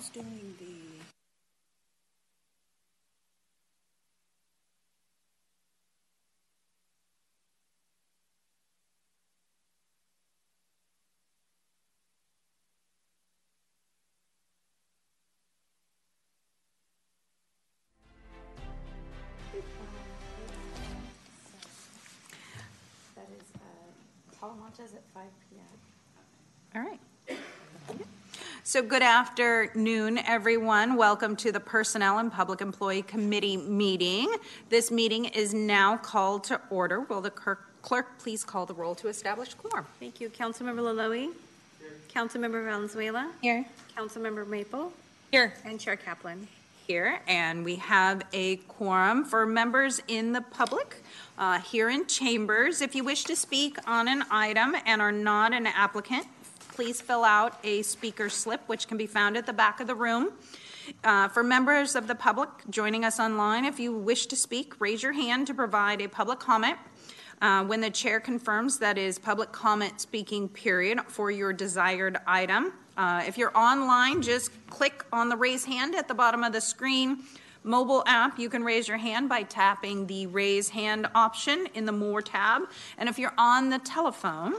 Who's doing the? That is uh, Paul Montes at 5 PM. All right. So good afternoon, everyone. Welcome to the Personnel and Public Employee Committee meeting. This meeting is now called to order. Will the clerk clerk please call the roll to establish quorum? Thank you. Councilmember Loloee? Here. Councilmember Valenzuela? Here. Councilmember Maple? Here. And Chair Kaplan. Here, and we have a quorum for members in the public uh, here in chambers. If you wish to speak on an item and are not an applicant, please fill out a speaker slip, which can be found at the back of the room. Uh, For members of the public joining us online, if you wish to speak, raise your hand to provide a public comment. Uh, When the chair confirms that is public comment speaking period for your desired item. Uh, If you're online, just click on the raise hand at the bottom of the screen. Mobile app, you can raise your hand by tapping the raise hand option in the More tab. And if you're on the telephone,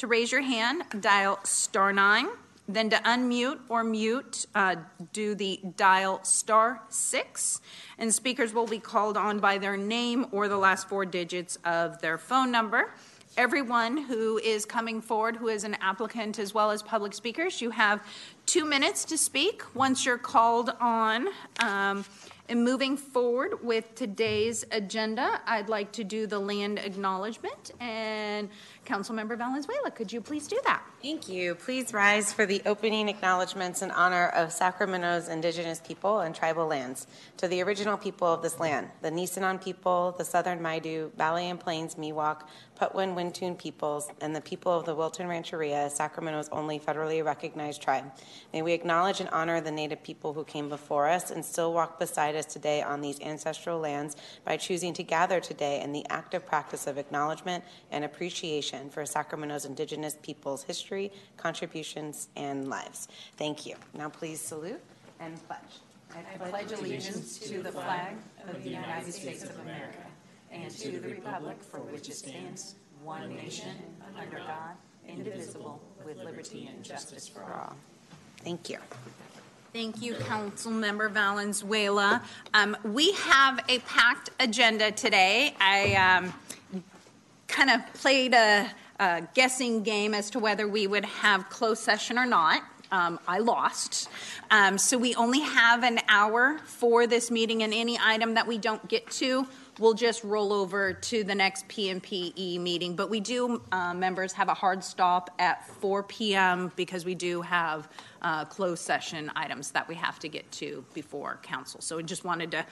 to raise your hand, dial star nine. Then to unmute or mute, uh, do the dial star six. And speakers will be called on by their name or the last four digits of their phone number. Everyone who is coming forward, who is an applicant as well as public speakers, you have two minutes to speak once you're called on. Um, and moving forward with today's agenda, I'd like to do the land acknowledgement. And Councilmember Valenzuela, could you please do that? Thank you. Please rise for the opening acknowledgments in honor of Sacramento's indigenous people and tribal lands. To the original people of this land, the Nisenan people, the Southern Maidu, Valley and Plains Miwok, Patwin Wintun peoples, and the people of the Wilton Rancheria, Sacramento's only federally recognized tribe. May we acknowledge and honor the Native people who came before us and still walk beside us today on these ancestral lands by choosing to gather today in the active practice of acknowledgement and appreciation for Sacramento's indigenous people's history, contributions, and lives. Thank you. Now please salute and pledge. I pledge allegiance to the flag of the United States of America and to the republic for which it stands, one nation, under God, indivisible, with liberty and justice for all. Thank you. Thank you, Councilmember Valenzuela. Um, we have a packed agenda today. I um, kind of played a, a guessing game as to whether we would have closed session or not. Um, I lost. Um, so we only have an hour for this meeting, and any item that we don't get to, we'll just roll over to the next PMPE meeting. But we do, uh, members, have a hard stop at 4 p.m. because we do have uh, closed session items that we have to get to before council. So I just wanted to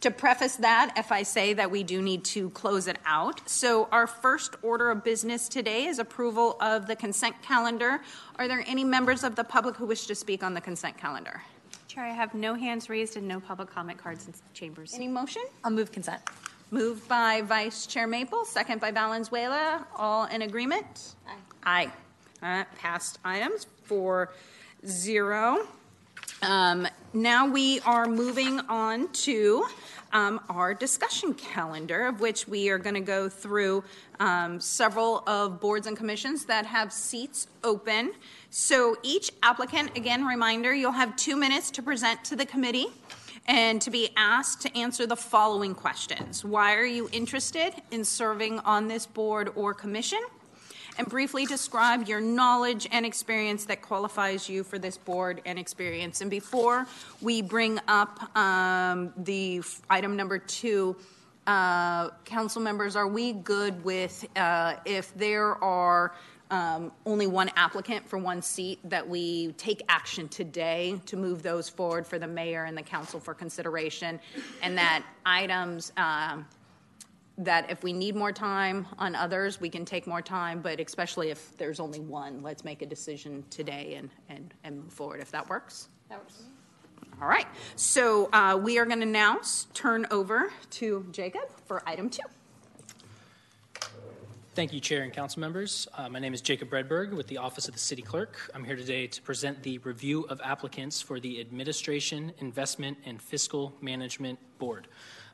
to preface that, if I say that we do need to close it out. So our first order of business today is approval of the consent calendar. Are there any members of the public who wish to speak on the consent calendar? Chair, I have no hands raised and no public comment cards in chambers. Any motion? I'll move consent. Moved by Vice Chair Maple, second by Valenzuela. All in agreement? Aye. Aye. Uh, Passed items for zero. Um, Now we are moving on to um, our discussion calendar, of which we are going to go through um, several of boards and commissions that have seats open. So each applicant, again, reminder, you'll have two minutes to present to the committee and to be asked to answer the following questions. Why are you interested in serving on this board or commission? And briefly describe your knowledge and experience that qualifies you for this board and experience. And before we bring up um, the item number two, uh, council members, are we good with uh, if there are um, only one applicant for one seat, that we take action today to move those forward for the mayor and the council for consideration, and that items um, that if we need more time on others, we can take more time, but especially if there's only one, let's make a decision today and, and, and move forward, if that works. That works. All right, so uh, we are going to now turn over to Jacob for item two. Thank you, Chair and Council members. Uh, my name is Jacob Redberg with the Office of the City Clerk. I'm here today to present the review of applicants for the Administration, Investment, and Fiscal Management Board.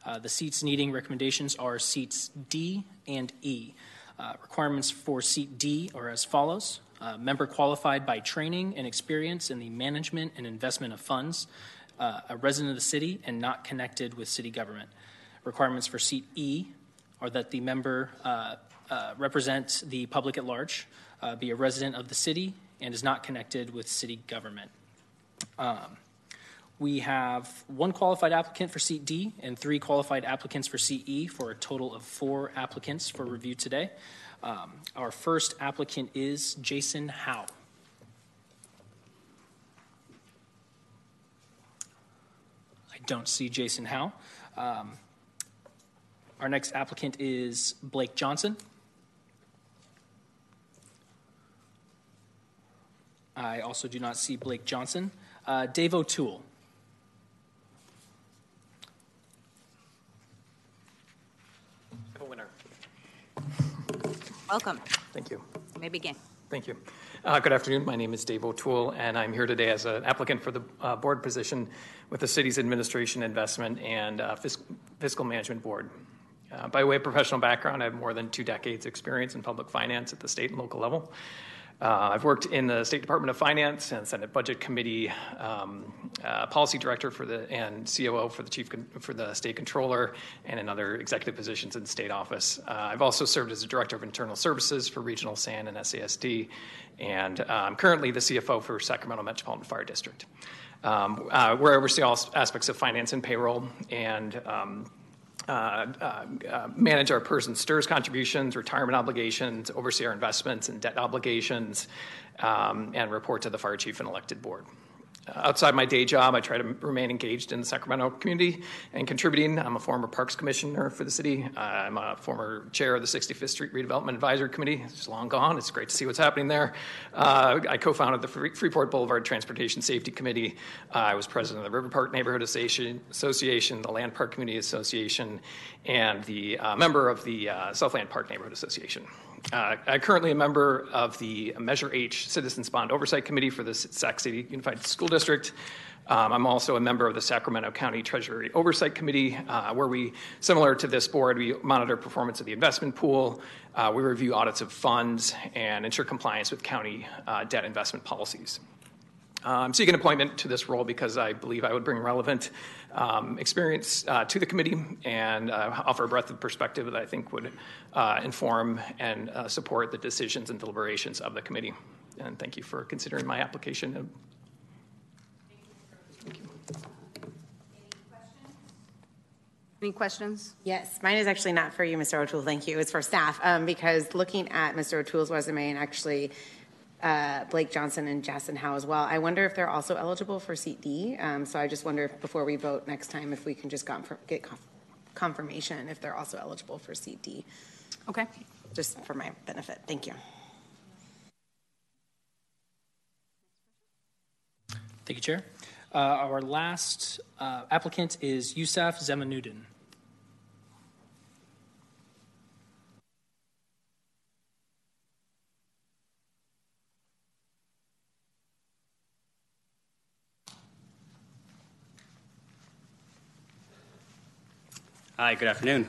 Uh, the seats needing recommendations are seats D and E. Uh, requirements for seat D are as follows uh, member qualified by training and experience in the management and investment of funds, uh, a resident of the city, and not connected with city government. Requirements for seat E are that the member uh, represent the public at large, be a resident of the city, and is not connected with city government. Um, we have one qualified applicant for seat D and three qualified applicants for seat E for a total of four applicants for review today. Um, our first applicant is Jason Howe. I don't see Jason Howe. Um, our next applicant is Blake Johnson. I also do not see Blake Johnson. Uh, Dave O'Toole. Welcome. Thank you. You may begin. Thank you. Uh, Good afternoon. My name is Dave O'Toole, and I'm here today as an applicant for the uh, board position with the city's Administration, Investment, and uh, Fis- Fiscal Management Board. Uh, By way of professional background, I have more than two decades' experience in public finance at the state and local level. Uh, I've worked in the State Department of Finance and Senate Budget Committee, um, uh, Policy Director for the and COO for the Chief Con- for the State Controller, and in other executive positions in state office. Uh, I've also served as the Director of Internal Services for Regional SAN and SASD, and uh, I'm currently the CFO for Sacramento Metropolitan Fire District, um, uh, where I oversee all aspects of finance and payroll and. Um, manage our PERS and STRS contributions, retirement obligations, oversee our investments and debt obligations, um, and report to the fire chief and elected board. Outside my day job, I try to remain engaged in the Sacramento community and contributing. I'm a former Parks Commissioner for the city. I'm a former chair of the 65th Street Redevelopment Advisory Committee. It's long gone. It's great to see what's happening there. Uh, I co founded the Freeport Boulevard Transportation Safety Committee. Uh, I was president of the River Park Neighborhood Association, the Land Park Community Association, and the uh, member of the uh, Southland Park Neighborhood Association. Uh, I'm currently a member of the Measure H Citizens Bond Oversight Committee for the Sac City Unified School District. Um, I'm also a member of the Sacramento County Treasury Oversight Committee, uh, where we, similar to this board, we monitor performance of the investment pool, uh, we review audits of funds, and ensure compliance with county uh, debt investment policies. I'm seeking appointment to this role because I believe I would bring relevant um, experience uh, to the committee and uh, offer a breadth of perspective that I think would uh, inform and uh, support the decisions and deliberations of the committee. And thank you for considering my application. Thank you. Any questions? Yes, mine is actually not for you, Mr. O'Toole. Thank you. It's for staff um, because looking at Mr. O'Toole's resume and actually uh, Blake Johnson and Jason Howe as well, I wonder if they're also eligible for seat D. Um, so I just wonder if before we vote next time if we can just confirm, get conf- confirmation if they're also eligible for seat D, Okay. just for my benefit. Thank you. Thank you, Chair. Uh, our last uh, applicant is Yusuf Zemanuddin. Hi, good afternoon.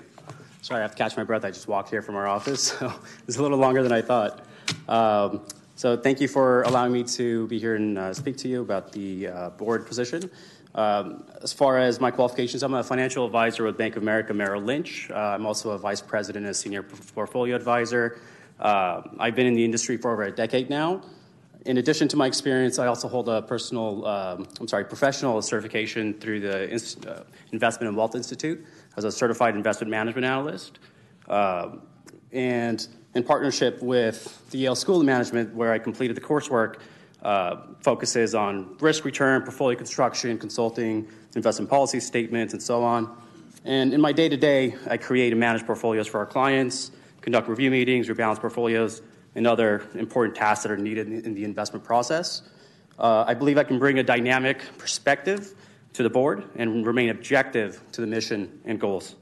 Sorry, I have to catch my breath. I just walked here from our office, so it's a little longer than I thought. Um, so, thank you for allowing me to be here and uh, speak to you about the uh, board position. Um, as far as my qualifications, I'm a financial advisor with Bank of America Merrill Lynch. Uh, I'm also a vice president and senior portfolio advisor. Uh, I've been in the industry for over a decade now. In addition to my experience, I also hold a personal, um, I'm sorry, professional certification through the uh, Investment and Wealth Institute as a certified investment management analyst. Um, and in partnership with the Yale School of Management, where I completed the coursework, uh, focuses on risk return, portfolio construction, consulting, investment policy statements, and so on. And in my day to day, I create and manage portfolios for our clients, conduct review meetings, rebalance portfolios, and other important tasks that are needed in the investment process. Uh, I believe I can bring a dynamic perspective to the board and remain objective to the mission and goals.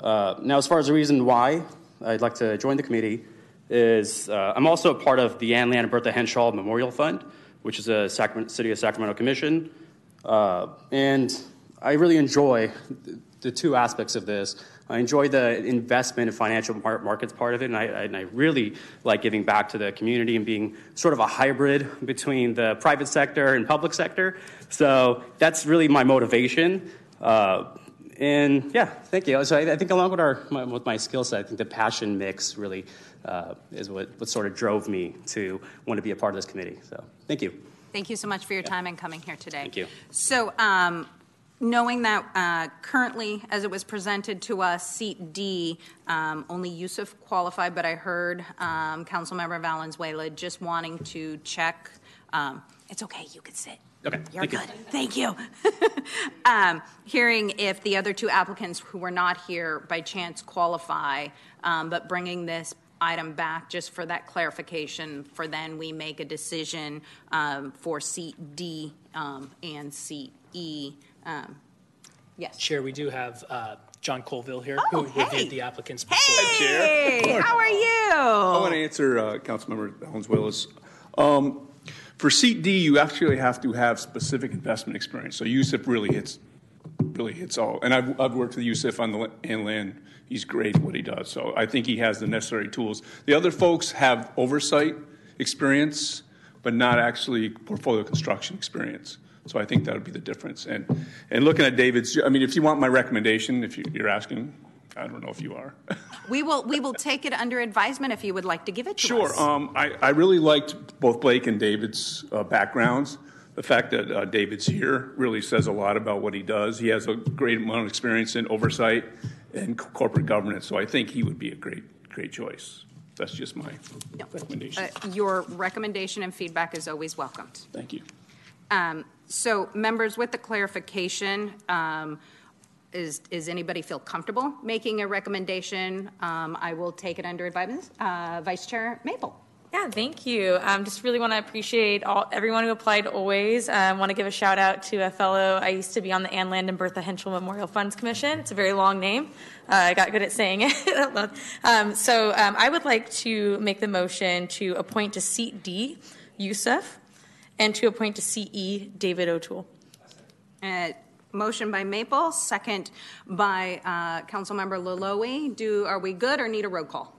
Uh, now, as far as the reason why I'd like to join the committee, is uh, I'm also a part of the Ann Land and Bertha Henschel Memorial Fund, which is a Sacramento, City of Sacramento commission. Uh, and I really enjoy the two aspects of this. I enjoy the investment and financial markets part of it, and I, and I, really like giving back to the community and being sort of a hybrid between the private sector and public sector. So that's really my motivation. Uh, and yeah, thank you. So I, I think along with our my, with my skill set, I think the passion mix really uh, is what, what sort of drove me to want to be a part of this committee. So thank you. Thank you so much for your time and coming here today. Thank you. So, um, knowing that uh, currently, as it was presented to us, seat D, um, only Yusuf qualified, but I heard um, Councilmember Valenzuela just wanting to check. Um, it's okay, you can sit. Okay. You're thank good. You. Thank you. um, hearing if the other two applicants who were not here by chance qualify, um, but bringing this item back just for that clarification, for then we make a decision um, for seat D um, and seat E. Um, yes. Chair, we do have uh, John Colville here, Oh, who hey. reviewed the applicants before. Hey, how are you? I want to answer uh, Councilmember Valenzuela's. Um, for seat D, you actually have to have specific investment experience. So Yusuf really hits, really hits all. And I've, I've worked with Yusuf on the and land. He's great at what he does. So I think he has the necessary tools. The other folks have oversight experience, but not actually portfolio construction experience. So I think that would be the difference. And and looking at David's, I mean, if you want my recommendation, if you, you're asking, I don't know if you are. We will we will take it under advisement if you would like to give it to Sure. us. Um, I, I really liked both Blake and David's uh, backgrounds. The fact that uh, David's here really says a lot about what he does. He has a great amount of experience in oversight and co- corporate governance, so I think he would be a great, great choice. That's just my recommendation. Uh, your recommendation and feedback is always welcomed. Thank you. Um, so, members, with the clarification, um, is, is anybody feel comfortable making a recommendation? Um, I will take it under advisement. Uh, Vice Chair Maple. Yeah, thank you. Um, just really want to appreciate all everyone who applied. Always um, want to give a shout out to a fellow. I used to be on the Ann Land and Bertha Henschel Memorial Funds Commission. It's a very long name. Uh, I got good at saying it. um, so um, I would like to make the motion to appoint to seat D, Yusuf, and to appoint to CE, David O'Toole. Uh, motion by Maple, second by uh, Councilmember Loloee. Do are we good or need a roll call?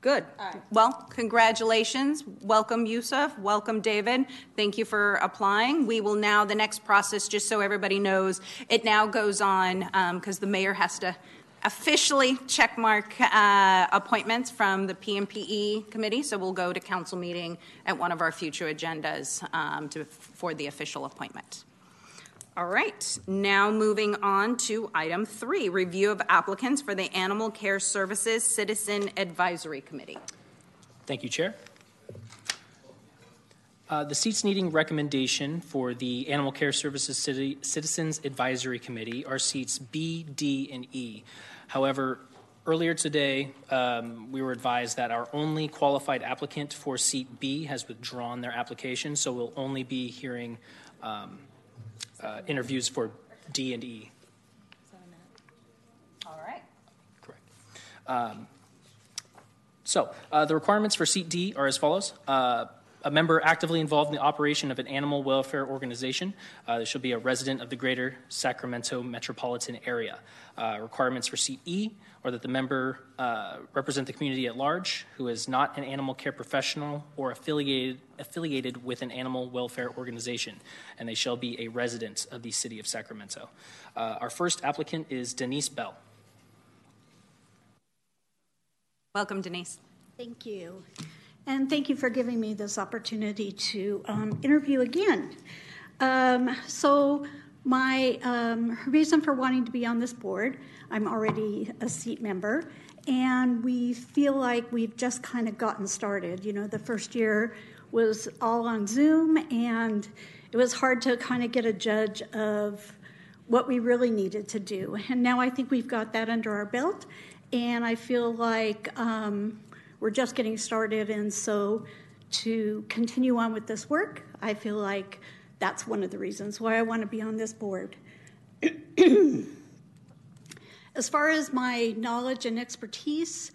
Good. Well, congratulations. Welcome, Yusuf. Welcome, David. Thank you for applying. We will now, the next process, just so everybody knows, it now goes on because the mayor has to officially checkmark uh, appointments from the PMPE committee. So we'll go to council meeting at one of our future agendas um, to, for the official appointment. All right, now moving on to item three, review of applicants for the Animal Care Services Citizen Advisory Committee. Thank you, Chair. Uh, The seats needing recommendation for the Animal Care Services City Citizens Advisory Committee are seats B, D, and E. However, earlier today, um, we were advised that our only qualified applicant for seat B has withdrawn their application, so we'll only be hearing um, uh, interviews for D and E. All right. Correct. Um, So, uh, the requirements for seat D are as follows. A member actively involved in the operation of an animal welfare organization. Uh, There should be a resident of the greater Sacramento metropolitan area. Uh, Requirements for seat E are that the member uh, represent the community at large, who is not an animal care professional or affiliated, affiliated with an animal welfare organization, and they shall be a resident of the city of Sacramento. Uh, Our first applicant is Denise Bell. Welcome, Denise. Thank you. And thank you for giving me this opportunity to um, interview again. Um, so, my um, reason for wanting to be on this board, I'm already a seat member, and we feel like we've just kind of gotten started. You know, the first year was all on Zoom, and it was hard to kind of get a judge of what we really needed to do. And now I think we've got that under our belt, and I feel like um, we're just getting started. And so to continue on with this work, I feel like that's one of the reasons why I want to be on this board. as far as my knowledge and expertise,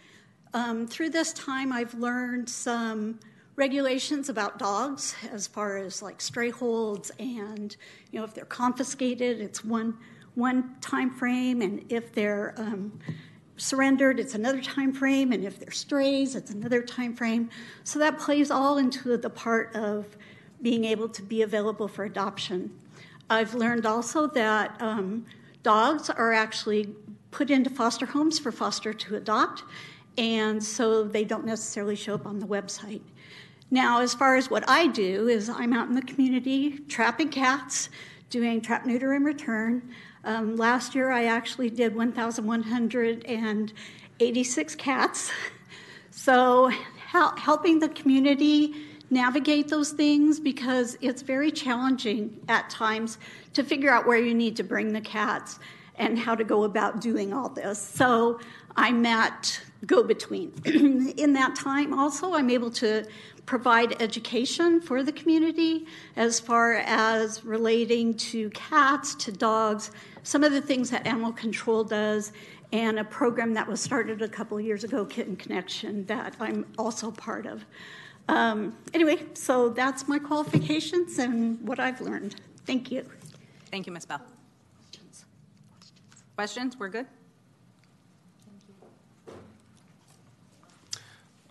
Um, through this time, I've learned some regulations about dogs as far as like stray holds and you know if they're confiscated it's one one time frame and if they're um, surrendered it's another time frame and if they're strays it's another time frame. So that plays all into the part of being able to be available for adoption. I've learned also that um, dogs are actually put into foster homes for foster to adopt and so they don't necessarily show up on the website. Now, as far as what I do, is I'm out in the community trapping cats, doing trap, neuter, and return. Um, last year, I actually did 1,186 cats. So, hel- helping the community navigate those things because it's very challenging at times to figure out where you need to bring the cats and how to go about doing all this. So, I'm that go between. in that time, also, I'm able to provide education for the community as far as relating to cats, to dogs, some of the things that animal control does, and a program that was started a couple years ago, Kitten Connection, that I'm also part of. Um, anyway, so that's my qualifications and what I've learned. Thank you. Thank you, Ms. Bell. Questions? We're good?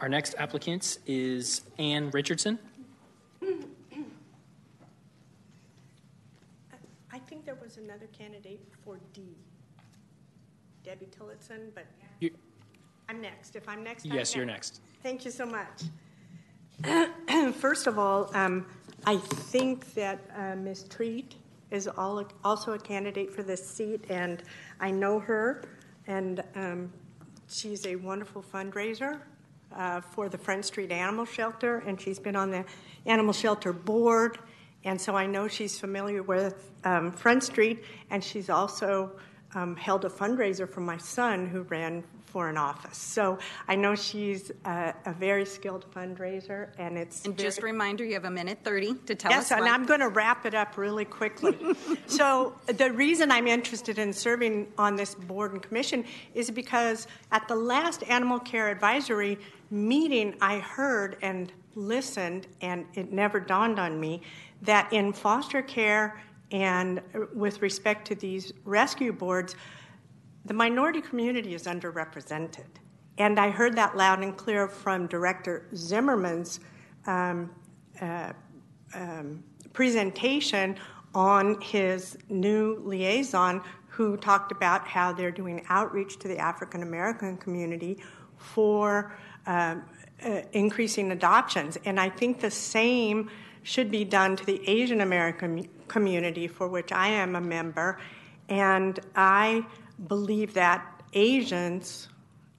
Our next applicant is Ann Richardson. I think there was another candidate for D. Debbie Tillotson, but You- I'm next. If I'm next, I'm Yes, you're next. Thank you so much. First of all, um, I think that uh, Ms. Treat is all, also a candidate for this seat, and I know her, and um, she's a wonderful fundraiser uh, for the Front Street Animal Shelter, and she's been on the Animal Shelter Board, and so I know she's familiar with um, Front Street, and she's also um, held a fundraiser for my son who ran for an office. So I know she's a, a very skilled fundraiser, and it's And very- just a reminder, you have a minute 30 to tell Yes, us Yes, and why. I'm going to wrap it up really quickly. so, the reason I'm interested in serving on this board and commission is because at the last Animal Care Advisory meeting, I heard and listened, and it never dawned on me that in foster care and with respect to these rescue boards, the minority community is underrepresented. And I heard that loud and clear from Director Zimmerman's um, uh, um, presentation on his new liaison, who talked about how they're doing outreach to the African American community for um, uh, increasing adoptions. And I think the same should be done to the Asian American community, for which I am a member. And I believe that Asians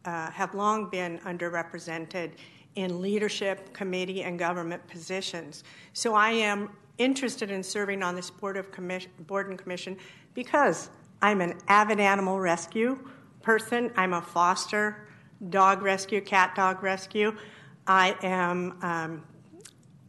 uh, have long been underrepresented in leadership, committee, and government positions. So I am interested in serving on this board of commission, board and commission because I'm an avid animal rescue person. I'm a foster dog rescue, cat dog rescue. I am um,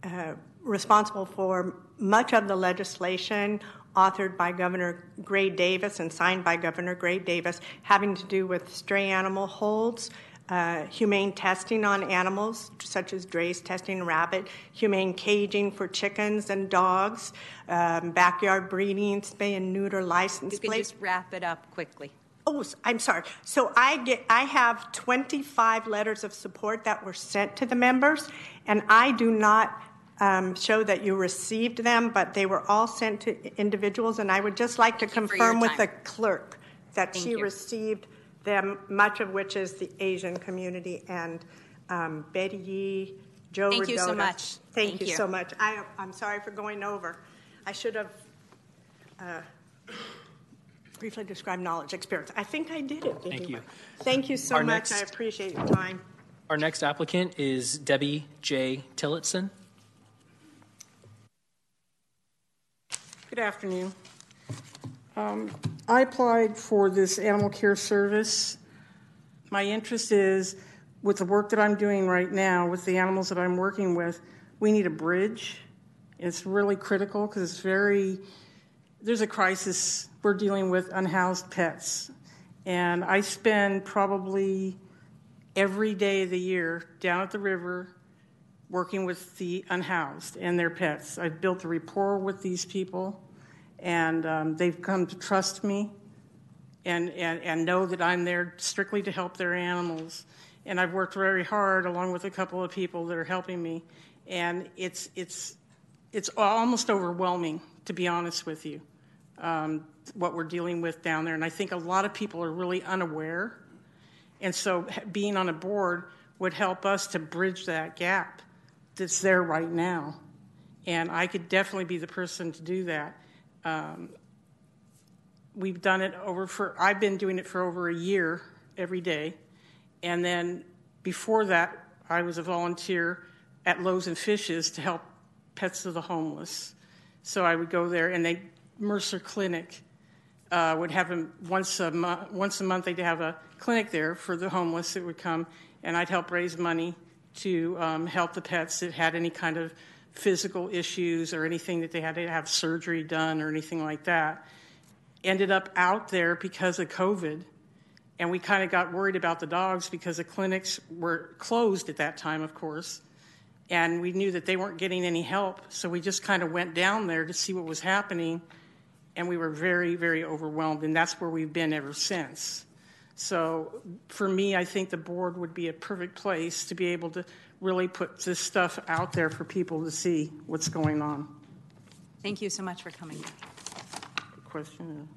uh, responsible for much of the legislation authored by Governor Gray Davis and signed by Governor Gray Davis having to do with stray animal holds, uh, humane testing on animals, such as Draize testing rabbit, humane caging for chickens and dogs, um, backyard breeding, spay and neuter license You can just wrap it up quickly. Oh, I'm sorry. So I get, I have 25 letters of support that were sent to the members, and I do not um, show that you received them, but they were all sent to individuals, and I would just like to confirm with the clerk that Thank she you. received them, much of which is the Asian community, and um, Betty Yee, Joe Thank you so much. Thank, Thank you, you. so much. I, I'm sorry for going over. I should have uh, briefly describe knowledge, experience. I think I did it. Thank you. Thank you so Our much. I appreciate your time. Our next applicant is Debbie J. Tillotson. Good afternoon. Um, I applied for this animal care service. My interest is with the work that I'm doing right now with the animals that I'm working with, we need a bridge. It's really critical because it's very, there's a crisis. We're dealing with unhoused pets. And I spend probably every day of the year down at the river working with the unhoused and their pets. I've built a rapport with these people, and um, they've come to trust me and, and, and know that I'm there strictly to help their animals. And I've worked very hard along with a couple of people that are helping me. And it's, it's, it's almost overwhelming, to be honest with you, um, what we're dealing with down there. And I think a lot of people are really unaware. And so being on a board would help us to bridge that gap that's there right now. And I could definitely be the person to do that. Um, we've done it over for, I've been doing it for over a year every day. And then before that, I was a volunteer at Loaves and Fishes to help Pets of the Homeless. So I would go there, and they Mercer Clinic uh, would have them once a month. Once a month, they'd have a clinic there for the homeless that would come, and I'd help raise money to um, help the pets that had any kind of physical issues or anything that they had to have surgery done or anything like that. Ended up out there because of COVID, and we kind of got worried about the dogs because the clinics were closed at that time, of course, and we knew that they weren't getting any help. So we just kind of went down there to see what was happening, and we were very, very overwhelmed, and that's where we've been ever since. So for me, I think the board would be a perfect place to be able to really put this stuff out there for people to see what's going on. Thank you so much for coming. Question?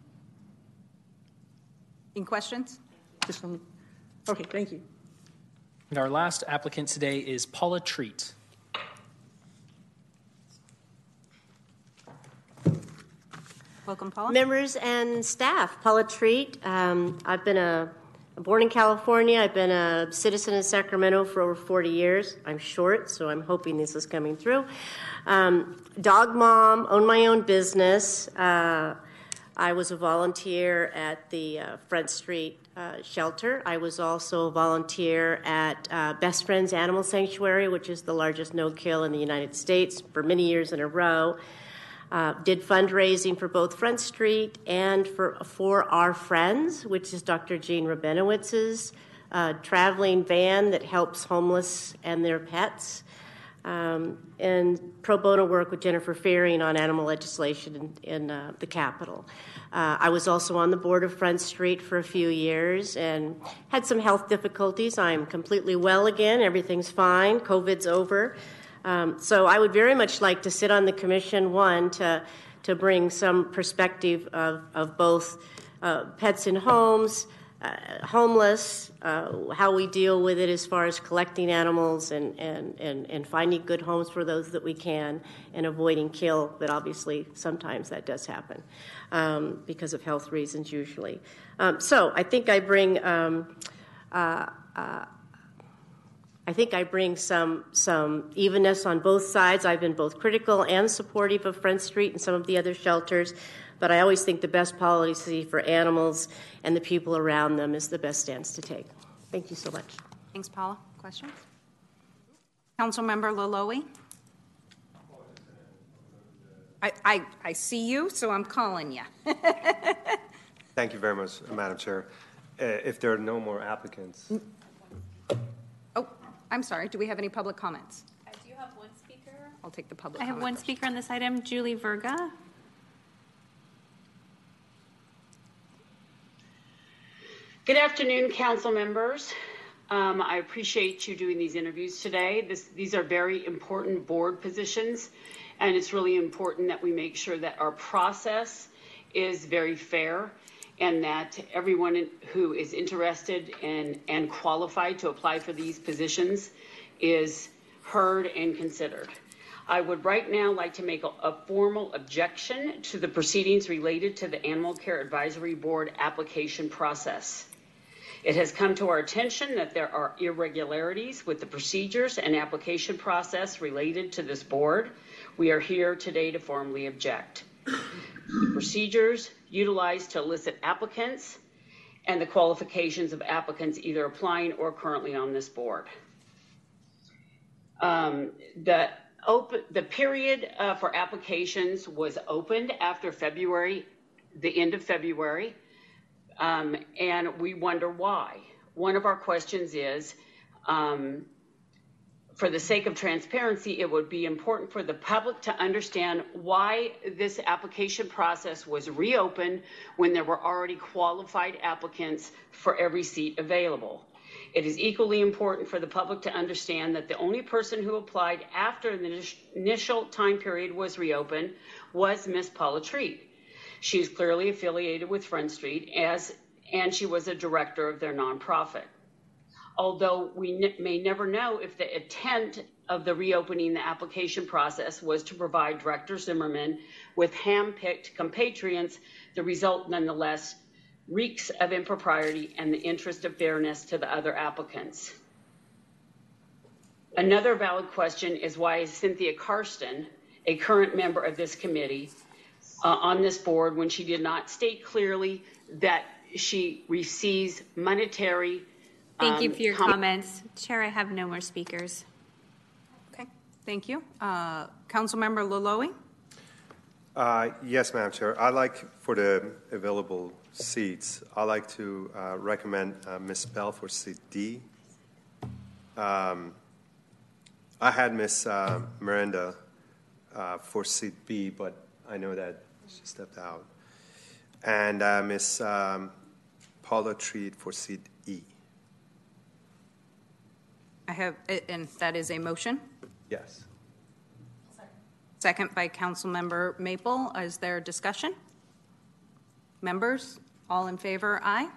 Any questions? Just one. Okay, thank you. And our last applicant today is Paula Treat. Welcome, Paula. Members and staff, Paula Treat. Um, I've been a born in California. I've been a citizen in Sacramento for over 40 years. I'm short, so I'm hoping this is coming through. Um, dog mom, own my own business. Uh, I was a volunteer at the uh, Front Street uh, shelter. I was also a volunteer at uh, Best Friends Animal Sanctuary, which is the largest no kill in the United States, for many years in a row. Uh, did fundraising for both Front Street and for, for Our Friends, which is Dr. Jean Rabinowitz's uh, traveling van that helps homeless and their pets. Um, and pro bono work with Jennifer Fearing on animal legislation in, in uh, the Capitol. Uh, I was also on the board of Front Street for a few years and had some health difficulties. I'm completely well again, everything's fine, COVID's over. Um, so I would very much like to sit on the commission, one, to, to bring some perspective of, of both uh, pets in homes, uh, homeless, uh, how we deal with it as far as collecting animals and, and, and, and finding good homes for those that we can, and avoiding kill, but obviously sometimes that does happen um, because of health reasons usually. Um, so I think I bring. Um, uh, uh I think I bring some some evenness on both sides. I've been both critical and supportive of Front Street and some of the other shelters, but I always think the best policy for animals and the people around them is the best stance to take. Thank you so much. Thanks, Paula. Questions? Councilmember Loloee? I, I, I see you, so I'm calling you. Thank you very much, Madam Chair. Uh, if there are no more applicants, I'm sorry, do we have any public comments? I do have one speaker? I'll take the public I have comment one speaker on this item, Julie Verga. Good afternoon, council members. Um, I appreciate you doing these interviews today. This, these are very important board positions, and it's really important that we make sure that our process is very fair and that everyone who is interested in, and qualified to apply for these positions is heard and considered. I would right now like to make a, a, formal objection to the proceedings related to the Animal Care Advisory Board application process. It has come to our attention that there are irregularities with the procedures and application process related to this board. We are here today to formally object. The procedures utilized to elicit applicants and the qualifications of applicants either applying or currently on this board. Um, the open the period uh, for applications was opened after February, the end of February, um, and we wonder why. One of our questions is Um, for the sake of transparency, it would be important for the public to understand why this application process was reopened when there were already qualified applicants for every seat available. It is equally important for the public to understand that the only person who applied after the initial time period was reopened was Miss Paula Treat. She is clearly affiliated with Front Street as and she was a director of their nonprofit although we may never know if the intent of the reopening the application process was to provide Director Zimmerman with hand-picked compatriots, the result nonetheless reeks of impropriety and the interest of fairness to the other applicants. Another valid question is why is Cynthia Karsten, a current member of this committee, uh, on this board when she did not state clearly that she receives monetary Thank you um, for your com- comments. Chair, I have no more speakers. Okay, thank you. Uh, Councilmember Loloee? Uh, Yes, Madam Chair. I'd like, for the available seats, I'd like to uh, recommend uh, Ms. Bell for seat D. Um, I had Ms. uh, Miranda uh, for seat B, but I know that she stepped out. And uh, Ms. um, Paula Treat for seat E. I have, and that is a motion. Yes. Second by Councilmember Maple. Is there discussion? Members, all in favor, aye?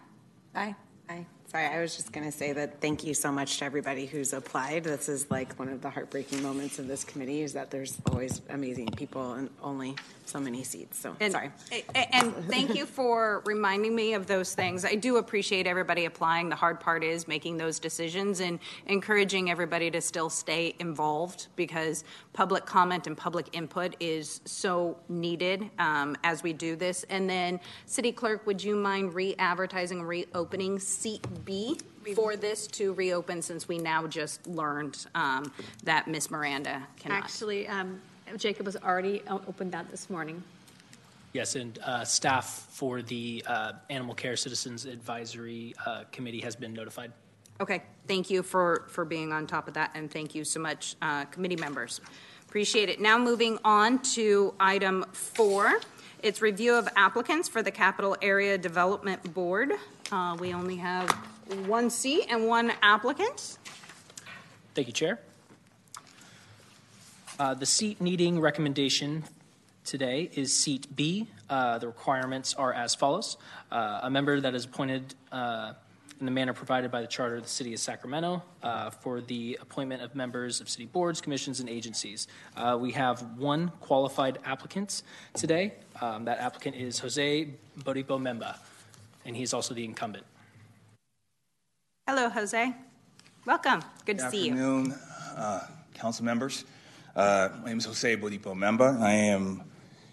Aye. Aye. Sorry, I was just going to say that thank you so much to everybody who's applied. This is like one of the heartbreaking moments of this committee is that there's always amazing people and only so many seats. So And, sorry. And thank you for reminding me of those things. I do appreciate everybody applying. The hard part is making those decisions and encouraging everybody to still stay involved because public comment and public input is so needed um, as we do this. And then, City Clerk, would you mind re-advertising, reopening seat B for this to reopen since we now just learned um, that Miss Miranda cannot? Actually, um, Jacob has already opened that this morning. Yes, and uh, staff for the uh, Animal Care Citizens Advisory uh, Committee has been notified. Okay, thank you for, for being on top of that, and thank you so much, uh, committee members. Appreciate it. Now moving on to item four. It's review of applicants for the Capital Area Development Board. Uh, We only have one seat and one applicant. Thank you, Chair. Uh, The seat needing recommendation today is seat B. Uh, The requirements are as follows. Uh, A member that is appointed uh, in the manner provided by the Charter of the City of Sacramento uh, for the appointment of members of city boards, commissions, and agencies. Uh, We have one qualified applicant today. Um, That applicant is Jose Bodipo Memba, and he's also the incumbent. Hello, Jose. Welcome. Good to Good see you. afternoon, uh, council members. Uh, My name is Jose Bodipo Memba. I am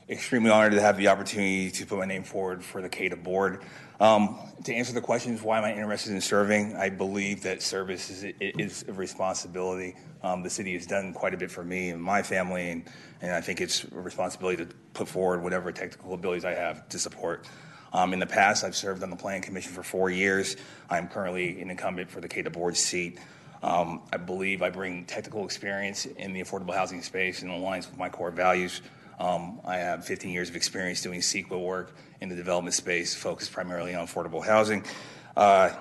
extremely honored to have the opportunity to put my name forward for the CADA board. Um, To answer the questions, why am I interested in serving? I believe that service is, is a responsibility. Um, The city has done quite a bit for me and my family, and, and I think it's a responsibility to put forward whatever technical abilities I have to support. Um, in the past, I've served on the Planning Commission for four years. I'm currently an incumbent for the CADA board seat. Um, I believe I bring technical experience in the affordable housing space and aligns with my core values. Um, I have 15 years of experience doing CEQA work in the development space, focused primarily on affordable housing. Uh,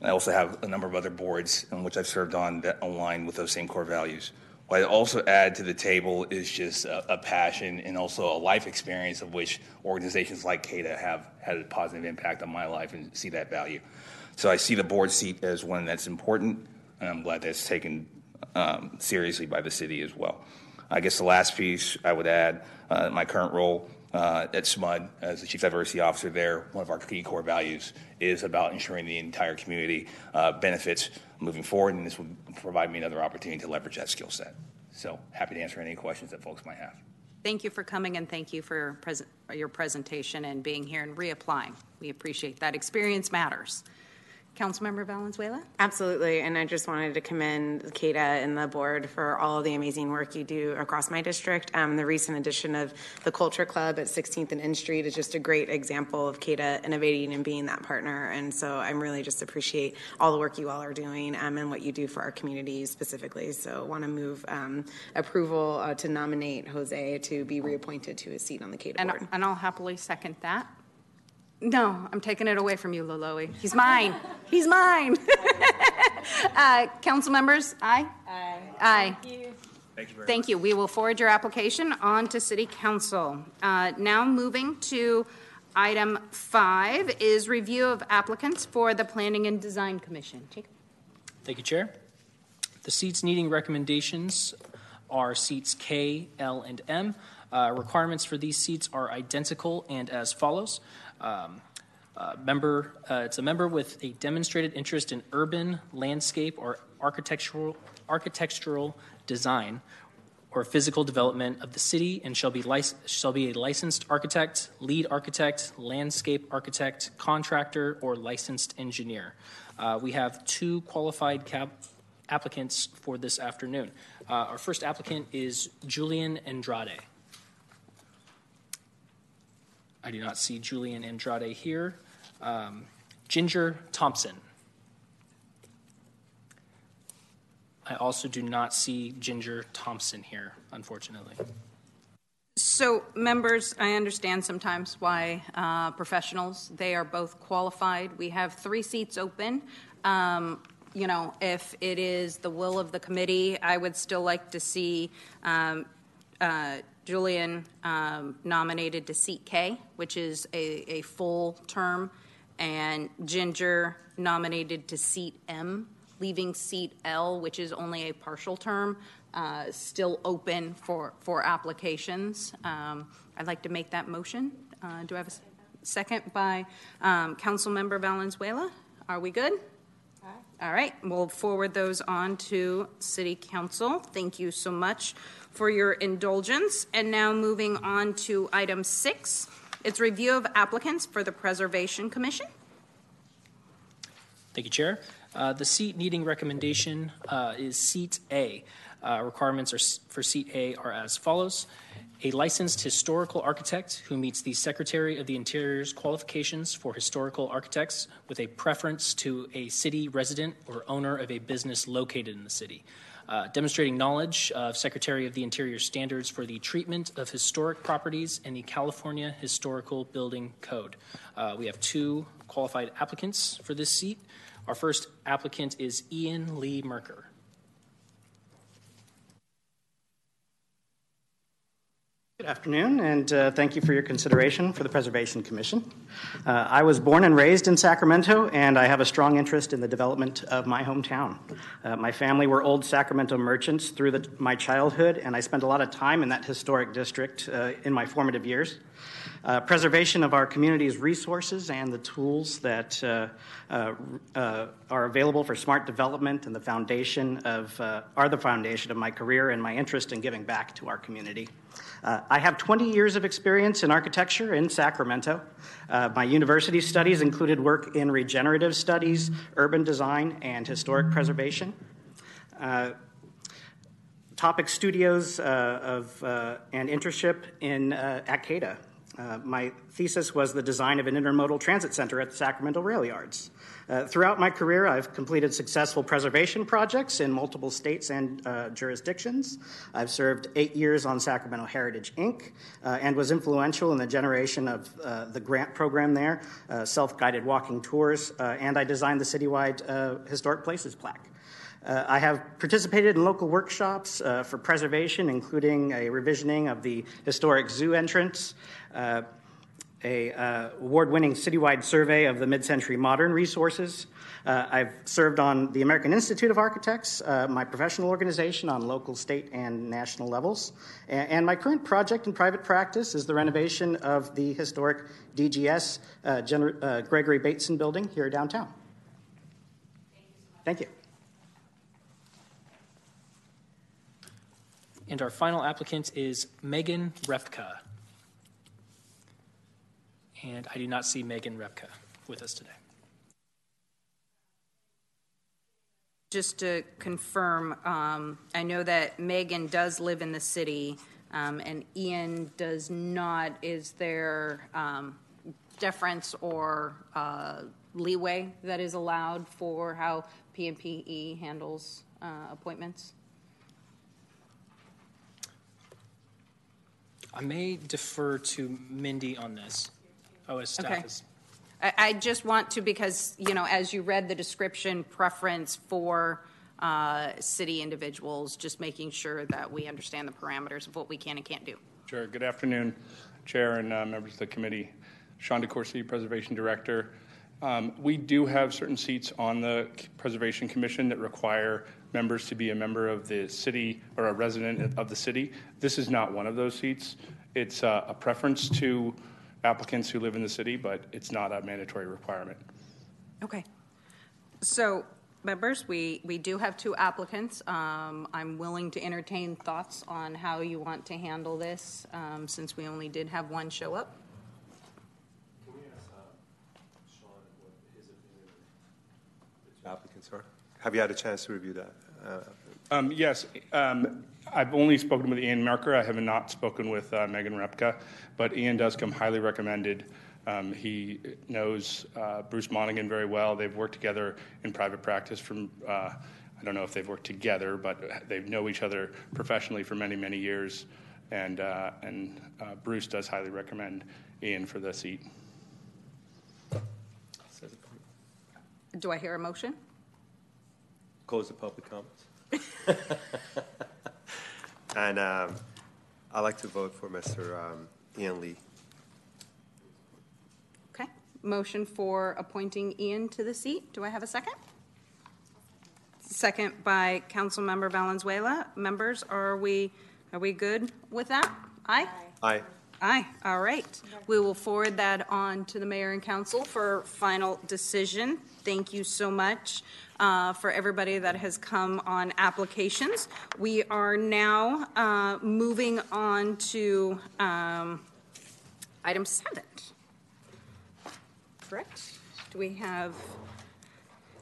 I also have a number of other boards in which I've served on that align with those same core values. What I also add to the table is just a, a passion and also a life experience of which organizations like CADA have had a positive impact on my life and see that value. So I see the board seat as one that's important, and I'm glad that's taken um, seriously by the city as well. I guess the last piece I would add, uh, my current role uh, at SMUD as the Chief Diversity Officer there, one of our key core values is about ensuring the entire community uh, benefits moving forward, and this would provide me another opportunity to leverage that skill set. So happy to answer any questions that folks might have. Thank you for coming and thank you for present, your presentation and being here and reapplying. We appreciate that. Experience matters. Councilmember Valenzuela? Absolutely, and I just wanted to commend CADA and the board for all of the amazing work you do across my district. Um, the recent addition of the Culture Club at 16th and N Street is just a great example of CADA innovating and being that partner. And so I'm really just appreciate all the work you all are doing um, and what you do for our community specifically. So want to move um, approval uh, to nominate Jose to be reappointed to his seat on the CADA And, board. and I'll happily second that. No, I'm taking it away from you, Loloee. He's mine. He's mine. uh, council members, aye? Aye. Aye. Thank you Thank you very much. Thank you. We will forward your application on to City Council. Uh, Now moving to item five is review of applicants for the Planning and Design Commission. Jacob? Thank you, Chair. The seats needing recommendations are seats K, L, and M. Uh, requirements for these seats are identical and as follows. Um, uh, member, uh, it's a member with a demonstrated interest in urban, landscape, or architectural architectural design or physical development of the city and shall be, lic- shall be a licensed architect, lead architect, landscape architect, contractor, or licensed engineer. Uh, we have two qualified applicants for this afternoon. Uh, our first applicant is Julian Andrade. I do not see Julian Andrade here. Um, Ginger Thompson. I also do not see Ginger Thompson here, unfortunately. So, members, I understand sometimes why uh, professionals, they are both qualified. We have three seats open. Um, you know, if it is the will of the committee, I would still like to see um, uh, Julian um, nominated to seat K, which is a, a full term, and Ginger nominated to seat M, leaving seat L, which is only a partial term, uh, still open for, for applications. Um, I'd like to make that motion. Uh, do I have a second by um, Councilmember Valenzuela? Are we good? All right, we'll forward those on to City Council. Thank you so much for your indulgence. And now moving on to item six, it's review of applicants for the Preservation Commission. Thank you, Chair. Uh, the seat needing recommendation uh, is seat A. Uh, requirements are, for seat A are as follows. A licensed historical architect who meets the Secretary of the Interior's qualifications for historical architects with a preference to a city resident or owner of a business located in the city. Uh, demonstrating knowledge of Secretary of the Interior standards for the treatment of historic properties and the California Historical Building Code. Uh, we have two qualified applicants for this seat. Our first applicant is Ian Lee Merker. Good afternoon, and uh, thank you for your consideration for the Preservation Commission. Uh, I was born and raised in Sacramento, and I have a strong interest in the development of my hometown. Uh, my family were old Sacramento merchants through the, my childhood, and I spent a lot of time in that historic district uh, in my formative years. Uh, preservation of our community's resources and the tools that uh, are available for smart development and the foundation of are the foundation of my career and my interest in giving back to our community. Uh, I have 20 years of experience in architecture in Sacramento. Uh, my university studies included work in regenerative studies, urban design, and historic preservation. Uh, topic studios uh, of, uh, and internship in uh, at CADA. Uh, my thesis was the design of an intermodal transit center at the Sacramento Rail Yards. Uh, throughout my career, I've completed successful preservation projects in multiple states and uh, jurisdictions. I've served eight years on Sacramento Heritage Inc. Uh, and was influential in the generation of uh, the grant program there, uh, self guided walking tours, uh, and I designed the citywide Historic Places plaque. Uh, I have participated in local workshops uh, for preservation, including a revisioning of the historic zoo entrance, uh, a uh, award-winning citywide survey of the mid-century modern resources. Uh, I've served on the American Institute of Architects, uh, my professional organization on local, state, and national levels. A- and my current project in private practice is the renovation of the historic DGS uh, Gener- uh, Gregory Bateson building here downtown. Thank you. And our final applicant is Megan Repka. And I do not see Megan Repka with us today. just to confirm, um, I know that Megan does live in the city, um, and Ian does not. Is there um, deference or uh, leeway that is allowed for how PMPE handles uh, appointments? I may defer to Mindy on this. As staff Okay. is. I, I just want to, because, you know, as you read the description, preference for uh, city individuals, just making sure that we understand the parameters of what we can and can't do. Sure. Good afternoon, Chair and uh, members of the committee. Sean DeCourcy, Preservation Director. Um, we do have certain seats on the Preservation Commission that require members to be a member of the city or a resident of the city. This is not one of those seats. It's uh, a preference to applicants who live in the city, but it's not a mandatory requirement. Okay. So, members, we, we do have two applicants. Um, I'm willing to entertain thoughts on how you want to handle this, um, since we only did have one show up. Applicants are. Have you had a chance to review that? Uh, Um, yes, um, I've only spoken with Ian Merker. I have not spoken with uh, Megan Repka, but Ian does come highly recommended. Um, he knows uh, Bruce Monighan very well. They've worked together in private practice from, uh, I don't know if they've worked together, but they know each other professionally for many, many years. And, uh, and uh, Bruce does highly recommend Ian for the seat. Do I hear a motion? Close the public comments. and um, I'd like to vote for Mr. Um, Ian Lee. Okay. Motion for appointing Ian to the seat. Do I have a second? Second by Council Member Valenzuela. Members, are we, are we good with that? Aye? Aye. Aye, all right. We will forward that on to the mayor and council for final decision. Thank you so much uh, for everybody that has come on applications. We are now uh, moving on to um, item seven. Correct? Do we have?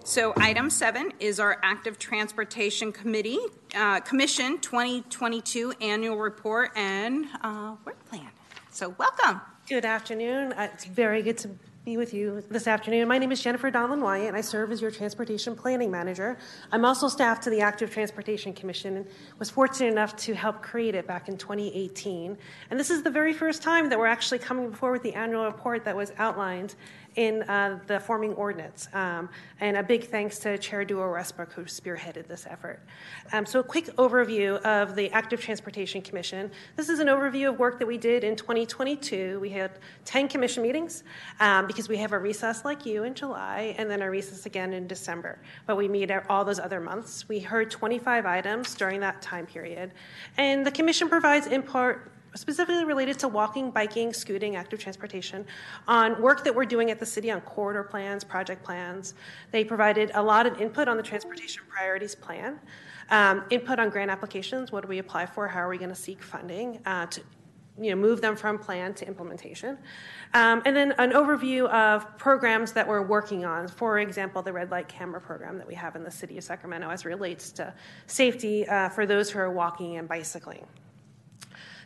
So item seven is our Active Transportation Committee, uh, Commission 2022 Annual Report and uh, Work Plan. So welcome. Good afternoon. Uh, It's very good to be with you this afternoon. My name is Jennifer Donlin Wyatt, and I serve as your Transportation Planning Manager. I'm also staff to the Active Transportation Commission and was fortunate enough to help create it back in 2018. And this is the very first time that we're actually coming before with the annual report that was outlined in uh, the forming ordinance. Um, and a big thanks to Chair Duo Westbrook, who spearheaded this effort. Um, so, a quick overview of the Active Transportation Commission. This is an overview of work that we did in 2022. We had 10 commission meetings um, because we have a recess like you in July and then a recess again in December. But we meet all those other months. We heard 25 items during that time period. And the commission provides input specifically related to walking, biking, scooting, active transportation, on work that we're doing at the city on corridor plans, project plans. They provided a lot of input on the transportation priorities plan, um, input on grant applications. What do we apply for? How are we going to seek funding uh, to you know, move them from plan to implementation. Um, and then an overview of programs that we're working on. For example, the red light camera program that we have in the city of Sacramento as relates to safety uh, for those who are walking and bicycling.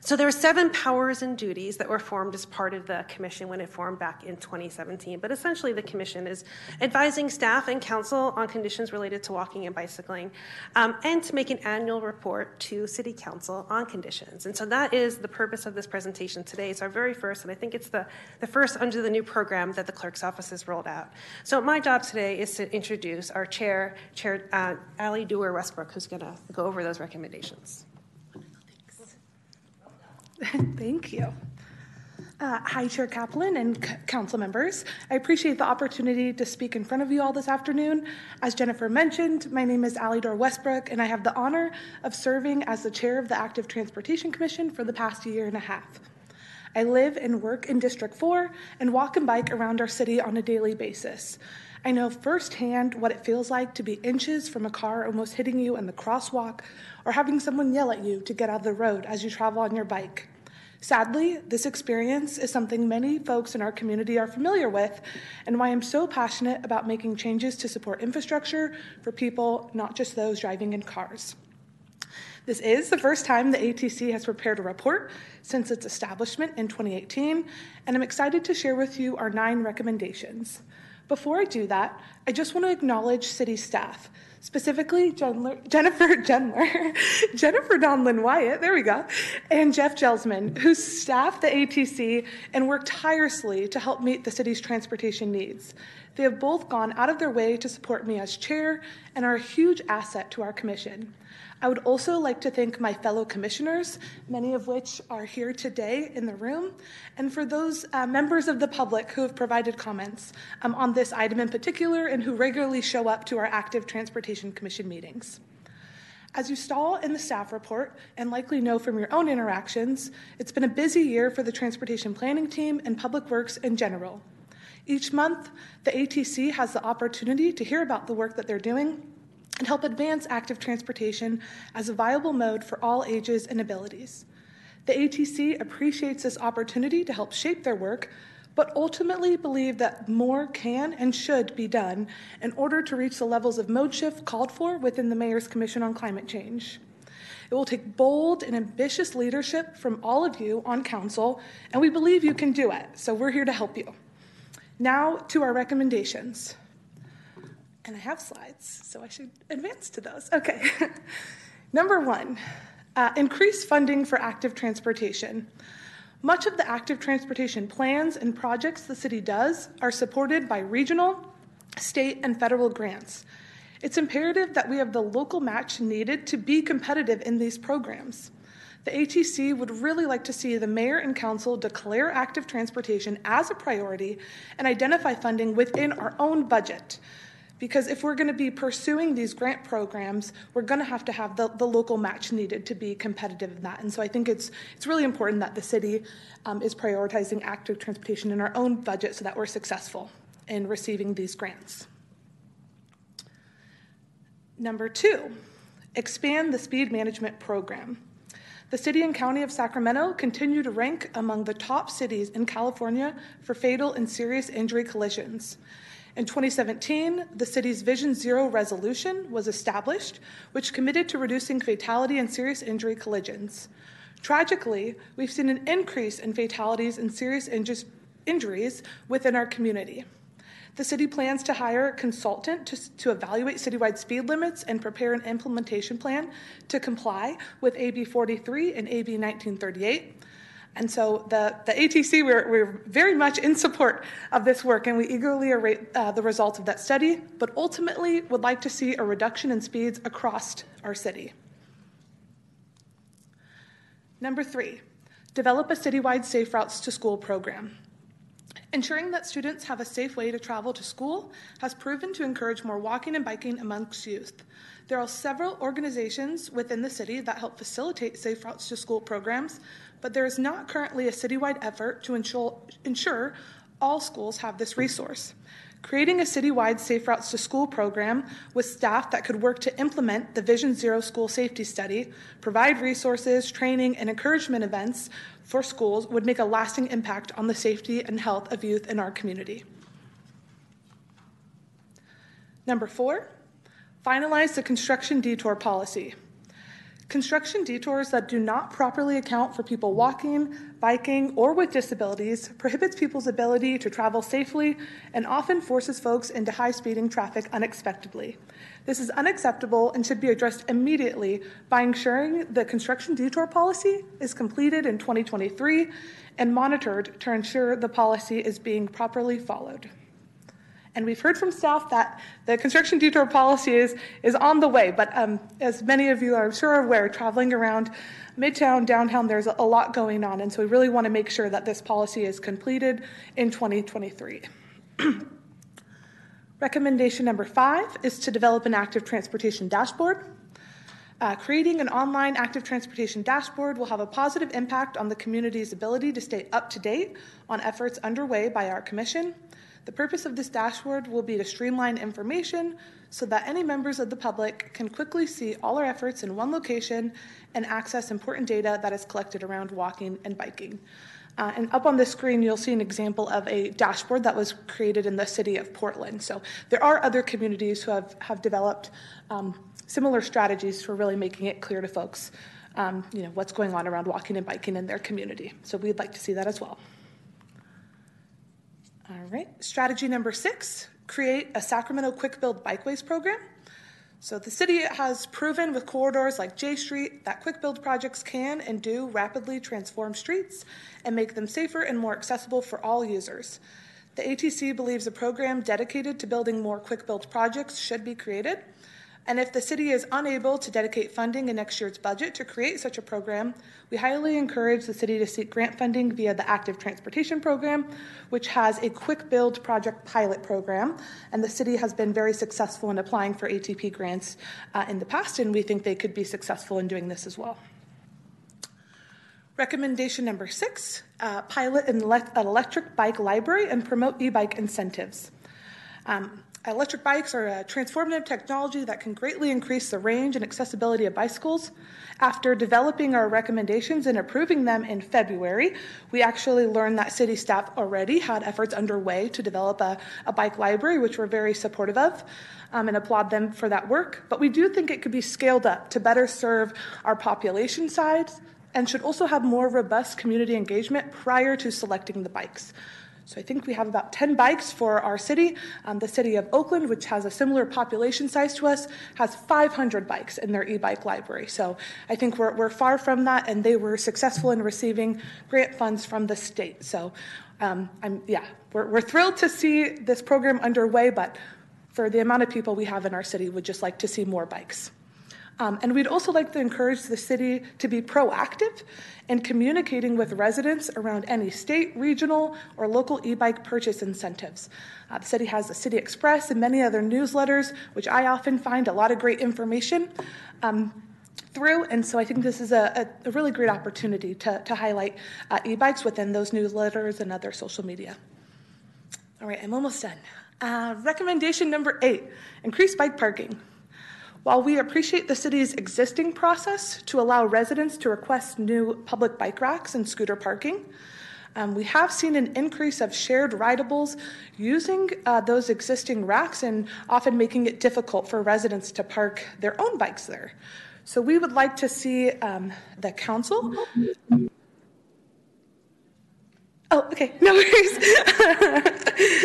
So there are seven powers and duties that were formed as part of the commission when it formed back in 2017. But essentially, the commission is advising staff and council on conditions related to walking and bicycling, um, and to make an annual report to city council on conditions. And so that is the purpose of this presentation today. It's our very first, and I think it's the, the first under the new program that the clerk's office has rolled out. So my job today is to introduce our chair, Chair uh, Ali Dewar Westbrook, who's going to go over those recommendations. Thank you. Uh, hi, Chair Kaplan and c- council members. I appreciate the opportunity to speak in front of you all this afternoon. As Jennifer mentioned, my name is Alidor Westbrook, and I have the honor of serving as the chair of the Active Transportation Commission for the past year and a half. I live and work in District 4 and walk and bike around our city on a daily basis. I know firsthand what it feels like to be inches from a car almost hitting you in the crosswalk or having someone yell at you to get out of the road as you travel on your bike. Sadly, this experience is something many folks in our community are familiar with, and why I'm so passionate about making changes to support infrastructure for people, not just those driving in cars. This is the first time the ATC has prepared a report since its establishment in 2018, and I'm excited to share with you our nine recommendations. Before I do that, I just want to acknowledge city staff, specifically Jennifer Gendler, Jennifer Donlin Wyatt, there we go, and Jeff Gelsman, who staffed the ATC and worked tirelessly to help meet the city's transportation needs. They have both gone out of their way to support me as chair and are a huge asset to our commission. I would also like to thank my fellow commissioners, many of which are here today in the room, and for those uh, members of the public who have provided comments um, on this item in particular and who regularly show up to our active Transportation Commission meetings. As you saw in the staff report, and likely know from your own interactions, it's been a busy year for the transportation planning team and public works in general. Each month, the ATC has the opportunity to hear about the work that they're doing and help advance active transportation as a viable mode for all ages and abilities. The ATC appreciates this opportunity to help shape their work, but ultimately believe that more can and should be done in order to reach the levels of mode shift called for within the Mayor's Commission on Climate Change. It will take bold and ambitious leadership from all of you on council, and we believe you can do it, so we're here to help you. Now to our recommendations and I have slides, so I should advance to those. Okay. Number one, uh, increase funding for active transportation. Much of the active transportation plans and projects the city does are supported by regional, state, and federal grants. It's imperative that we have the local match needed to be competitive in these programs. The ATC would really like to see the mayor and council declare active transportation as a priority and identify funding within our own budget because if we're going to be pursuing these grant programs, we're going to have to have the, the local match needed to be competitive in that. And so I think it's, it's really important that the city um, is prioritizing active transportation in our own budget so that we're successful in receiving these grants. Number two, expand the speed management program. The city and county of Sacramento continue to rank among the top cities in California for fatal and serious injury collisions. In 2017, the city's Vision Zero resolution was established, which committed to reducing fatality and serious injury collisions. Tragically, we've seen an increase in fatalities and serious injuries within our community. The city plans to hire a consultant to, to, evaluate citywide speed limits and prepare an implementation plan to comply with AB 43 and AB 1938. And so the, the ATC, we're, we're very much in support of this work and we eagerly await uh, the results of that study, but ultimately would like to see a reduction in speeds across our city. Number three, develop a citywide Safe Routes to School program. Ensuring that students have a safe way to travel to school has proven to encourage more walking and biking amongst youth. There are several organizations within the city that help facilitate Safe Routes to School programs, but there is not currently a citywide effort to ensure, ensure all schools have this resource. Creating a citywide Safe Routes to School program with staff that could work to implement the Vision Zero school safety study, provide resources, training, and encouragement events for schools would make a lasting impact on the safety and health of youth in our community. Number four, finalize the construction detour policy. Construction detours that do not properly account for people walking, biking, or with disabilities prohibits people's ability to travel safely and often forces folks into high speeding traffic unexpectedly. This is unacceptable and should be addressed immediately by ensuring the construction detour policy is completed in 2023 and monitored to ensure the policy is being properly followed. And we've heard from staff that the construction detour policy is, is on the way. But um, as many of you are sure aware, traveling around Midtown, downtown, there's a lot going on. And so we really want to make sure that this policy is completed in 2023. Recommendation number five is to develop an active transportation dashboard. Uh, creating an online active transportation dashboard will have a positive impact on the community's ability to stay up to date on efforts underway by our commission The purpose of this dashboard will be to streamline information so that any members of the public can quickly see all our efforts in one location and access important data that is collected around walking and biking. Uh, and up on the screen, you'll see an example of a dashboard that was created in the city of Portland. So there are other communities who have, have developed um, similar strategies for really making it clear to folks um, you know, what's going on around walking and biking in their community. So we'd like to see that as well. All right, strategy number six create a Sacramento Quick Build Bikeways program. So the city has proven with corridors like J Street that quick build projects can and do rapidly transform streets and make them safer and more accessible for all users. The ATC believes a program dedicated to building more quick build projects should be created. And if the city is unable to dedicate funding in next year's budget to create such a program, we highly encourage the city to seek grant funding via the Active Transportation Program, which has a quick build project pilot program. And the city has been very successful in applying for ATP grants uh, in the past, and we think they could be successful in doing this as well. Recommendation number six uh, pilot an electric bike library and promote e bike incentives. Um, Electric bikes are a transformative technology that can greatly increase the range and accessibility of bicycles. After developing our recommendations and approving them in February, we actually learned that city staff already had efforts underway to develop a, a bike library, which we're very supportive of um, and applaud them for that work. But we do think it could be scaled up to better serve our population size and should also have more robust community engagement prior to selecting the bikes. So I think we have about 10 bikes for our city. Um, the city of Oakland, which has a similar population size to us, has 500 bikes in their e bike library. So I think we're, we're far from that, and they were successful in receiving grant funds from the state. So um, I'm, yeah, we're, we're thrilled to see this program underway, but for the amount of people we have in our city, would just like to see more bikes. Um, and we'd also like to encourage the city to be proactive in communicating with residents around any state, regional, or local e bike purchase incentives. Uh, the city has the City Express and many other newsletters, which I often find a lot of great information. Um, through. And so I think this is a, a, really great opportunity to, to highlight uh, e bikes within those newsletters and other social media. All right, I'm almost done. Uh, recommendation number eight increase bike parking. While we appreciate the city's existing process to allow residents to request new public bike racks and scooter parking, um, we have seen an increase of shared rideables using uh, those existing racks and often making it difficult for residents to park their own bikes there. So we would like to see um, the council. Oh, okay, no worries.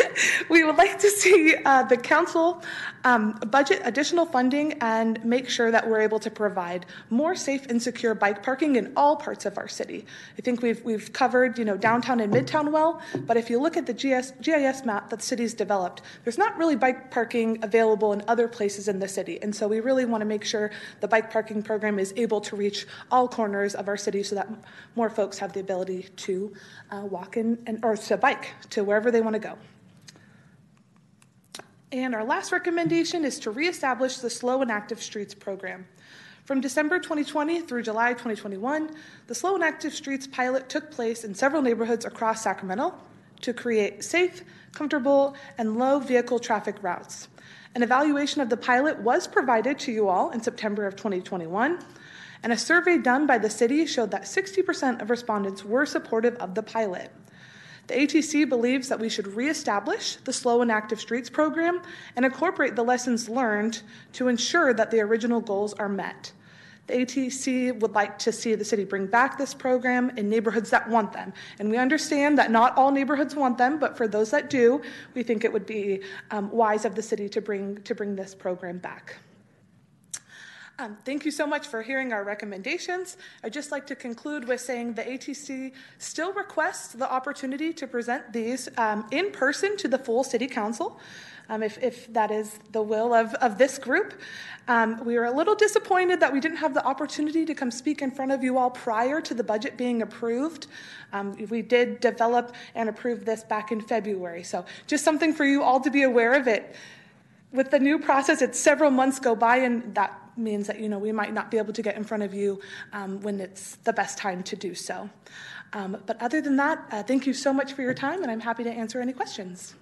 we would like to see uh, the council um, budget additional funding and make sure that we're able to provide more safe and secure bike parking in all parts of our city. I think we've, we've covered, you know, downtown and midtown well, but if you look at the GS, GIS map that the city's developed, there's not really bike parking available in other places in the city. And so we really want to make sure the bike parking program is able to reach all corners of our city so that more folks have the ability to uh, walk in and, or to bike to wherever they want to go. And our last recommendation is to reestablish the Slow and Active Streets program. From December 2020 through July 2021, the Slow and Active Streets pilot took place in several neighborhoods across Sacramento to create safe, comfortable, and low vehicle traffic routes. An evaluation of the pilot was provided to you all in September of 2021, and a survey done by the city showed that 60% of respondents were supportive of the pilot. The ATC believes that we should reestablish the Slow and Active Streets program and incorporate the lessons learned to ensure that the original goals are met. The ATC would like to see the city bring back this program in neighborhoods that want them. And we understand that not all neighborhoods want them, but for those that do, we think it would be um, wise of the city to bring, to bring this program back. Um, thank you so much for hearing our recommendations. I'd just like to conclude with saying the ATC still requests the opportunity to present these um, in person to the full City Council. Um, if, if, that is the will of, of this group. Um, we were a little disappointed that we didn't have the opportunity to come speak in front of you all prior to the budget being approved. Um, we did develop and approve this back in February, so just something for you all to be aware of it. With the new process, it's several months go by, and that means that you know we might not be able to get in front of you um, when it's the best time to do so. Um, but other than that, uh, thank you so much for your time, and I'm happy to answer any questions.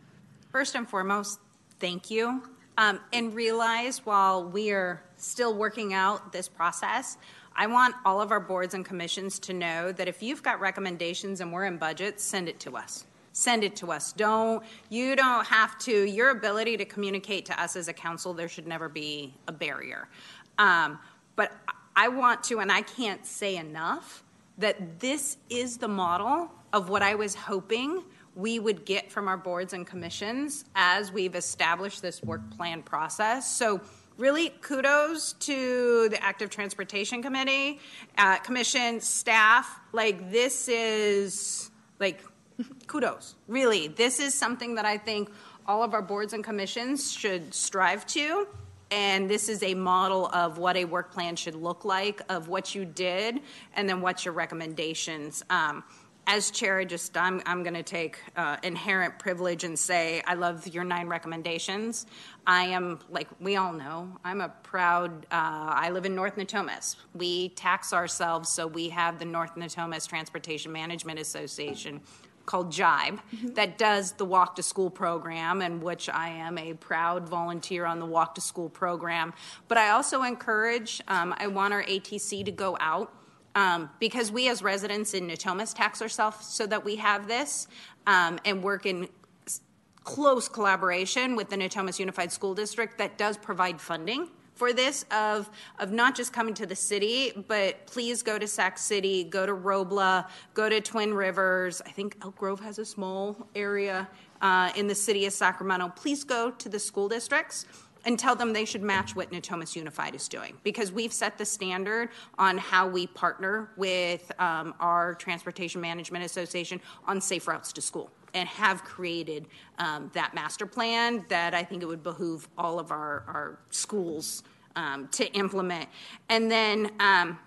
First and foremost, thank you. Um, and realize while we are still working out this process, I want all of our boards and commissions to know that if you've got recommendations and we're in budget, send it to us. Send it to us. Don't you don't have to. Your ability to communicate to us as a council, there should never be a barrier. Um, but I want to, and I can't say enough, that this is the model of what I was hoping we would get from our boards and commissions as we've established this work plan process. So really kudos to the active transportation committee uh, commission staff. Like this is like kudos. Really this is something that i think all of our boards and commissions should strive to and this is a model of what a work plan should look like of what you did and then what's your recommendations um, as chair, I just I'm I'm going to take uh, inherent privilege and say I love your nine recommendations. I am like we all know I'm a proud. Uh, I live in North Natomas. We tax ourselves, so we have the North Natomas Transportation Management Association called Jibe mm-hmm. that does the Walk to School program, and which I am a proud volunteer on the Walk to School program. But I also encourage. Um, I want our ATC to go out um, because we as residents in Natomas tax ourselves so that we have this um, and work in close collaboration with the Natomas Unified School District that does provide funding for this of of not just coming to the city, but please go to Sac City, go to Robla, go to Twin Rivers. I think Elk Grove has a small area uh, in the city of Sacramento. Please go to the school districts and tell them they should match what Natomas Unified is doing because we've set the standard on how we partner with um, our Transportation Management Association on safe routes to school and have created um, that master plan that I think it would behoove all of our, our schools um, to implement. And then um,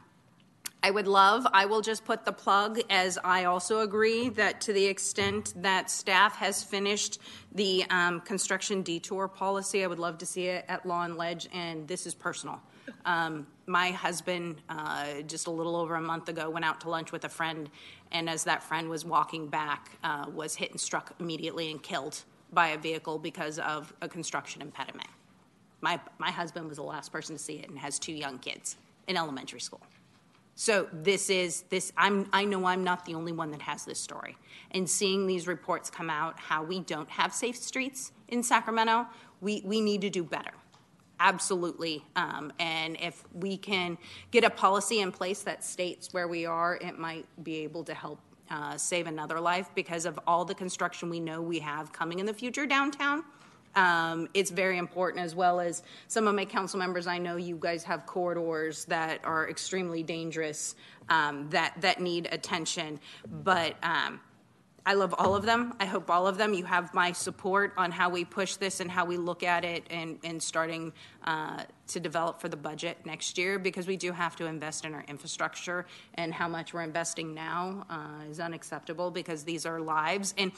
I would love, I will just put the plug as I also agree that to the extent that staff has finished the um, construction detour policy, I would love to see it at Law and Ledge, and this is personal. Um, my husband, uh, just a little over a month ago, went out to lunch with a friend, and as that friend was walking back, uh, was hit and struck immediately and killed by a vehicle because of a construction impediment. My, my husband was the last person to see it and has two young kids in elementary school. So this is this I'm I know I'm not the only one that has this story. And seeing these reports come out how we don't have safe streets in Sacramento, we we need to do better. Absolutely. Um, and if we can get a policy in place that states where we are, it might be able to help uh, save another life because of all the construction we know we have coming in the future downtown um, it's very important as well as some of my council members i know you guys have corridors that are extremely dangerous um, that that need attention but um, I love all of them. I hope all of them. You have my support on how we push this and how we look at it and, and starting uh, to develop for the budget next year because we do have to invest in our infrastructure and how much we're investing now uh, is unacceptable because these are lives. And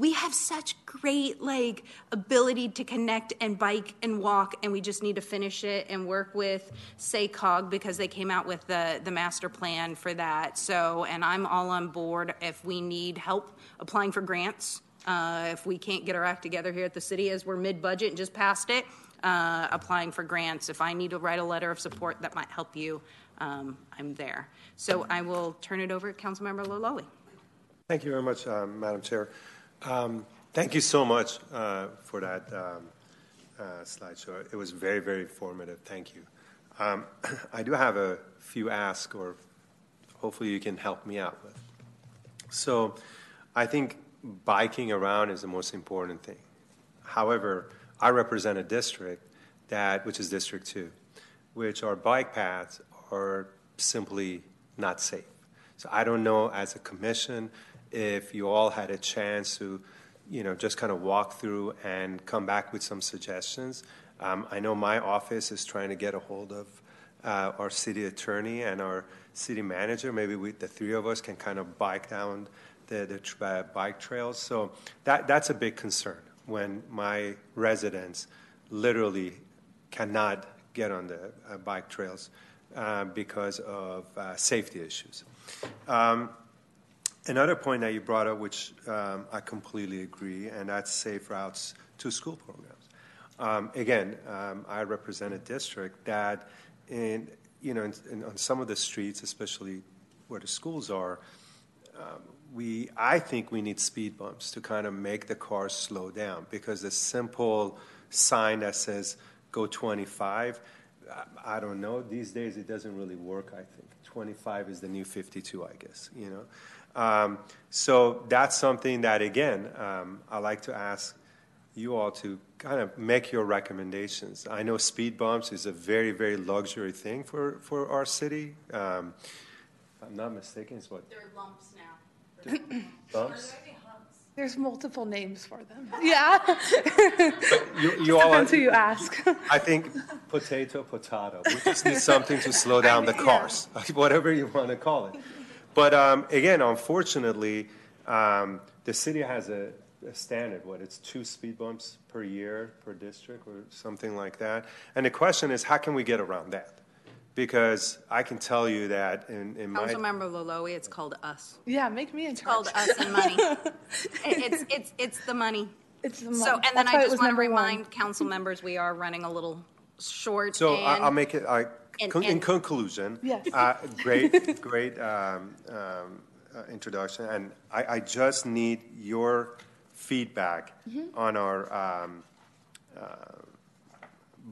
we have such great like ability to connect and bike and walk and we just need to finish it and work with SACOG because they came out with the, the master plan for that. So and i'm all on board if we need help applying for grants. Uh, if we can't get our act together here at the city as we're mid-budget and just passed it uh, applying for grants. If i need to write a letter of support that might help you um, i'm there. So i will turn it over to councilmember Loloee. thank you very much uh, madam chair um, thank you so much uh, for that um, uh, slideshow. It was very, very informative. Thank you. Um, I do have a few asks, or hopefully you can help me out with. So, I think biking around is the most important thing. However, I represent a district that, which is District Two, which our bike paths are simply not safe. So I don't know as a commission if you all had a chance to, you know, just kind of walk through and come back with some suggestions. Um, I know my office is trying to get a hold of uh, our city attorney and our city manager. Maybe we, the three of us can kind of bike down the, the uh, bike trails. So that, that's a big concern when my residents literally cannot get on the uh, bike trails uh, because of uh, safety issues. Um, Another point that you brought up, which um, I completely agree, and that's safe routes to school programs. Um, again, um, I represent a district that, in you know, in, in, on some of the streets, especially where the schools are, um, we I think we need speed bumps to kind of make the cars slow down because the simple sign that says go 25, I, I don't know. These days it doesn't really work. I think 25 is the new 52. I guess you know. Um, so that's something that, again, um, I like to ask you all to kind of make your recommendations. I know speed bumps is a very, very luxury thing for, for our city. Um, I'm not mistaken, it's what? They're lumps now. Bumps? There's multiple names for them. Yeah. You, you all Depends who you ask. I think potato, potato. We just need something to slow down the cars, whatever you want to call it. But um, again, unfortunately, um, the city has a, a, standard. What it's two speed bumps per year per district, or something like that. And the question is, how can we get around that? Because I can tell you that in, in my Councilmember Loloee, it's called us. Yeah, make me in It's charge. called us and money. It- It's, it's, it's the money. It's the money. So, money. and then That's why I just want to number one. remind council members, we are running a little short. So I, I'll make it. I, and- con- in and- conclusion, Yes. uh, great, great um, um, uh, introduction, and I, I just need your feedback Mhm. on our um, uh,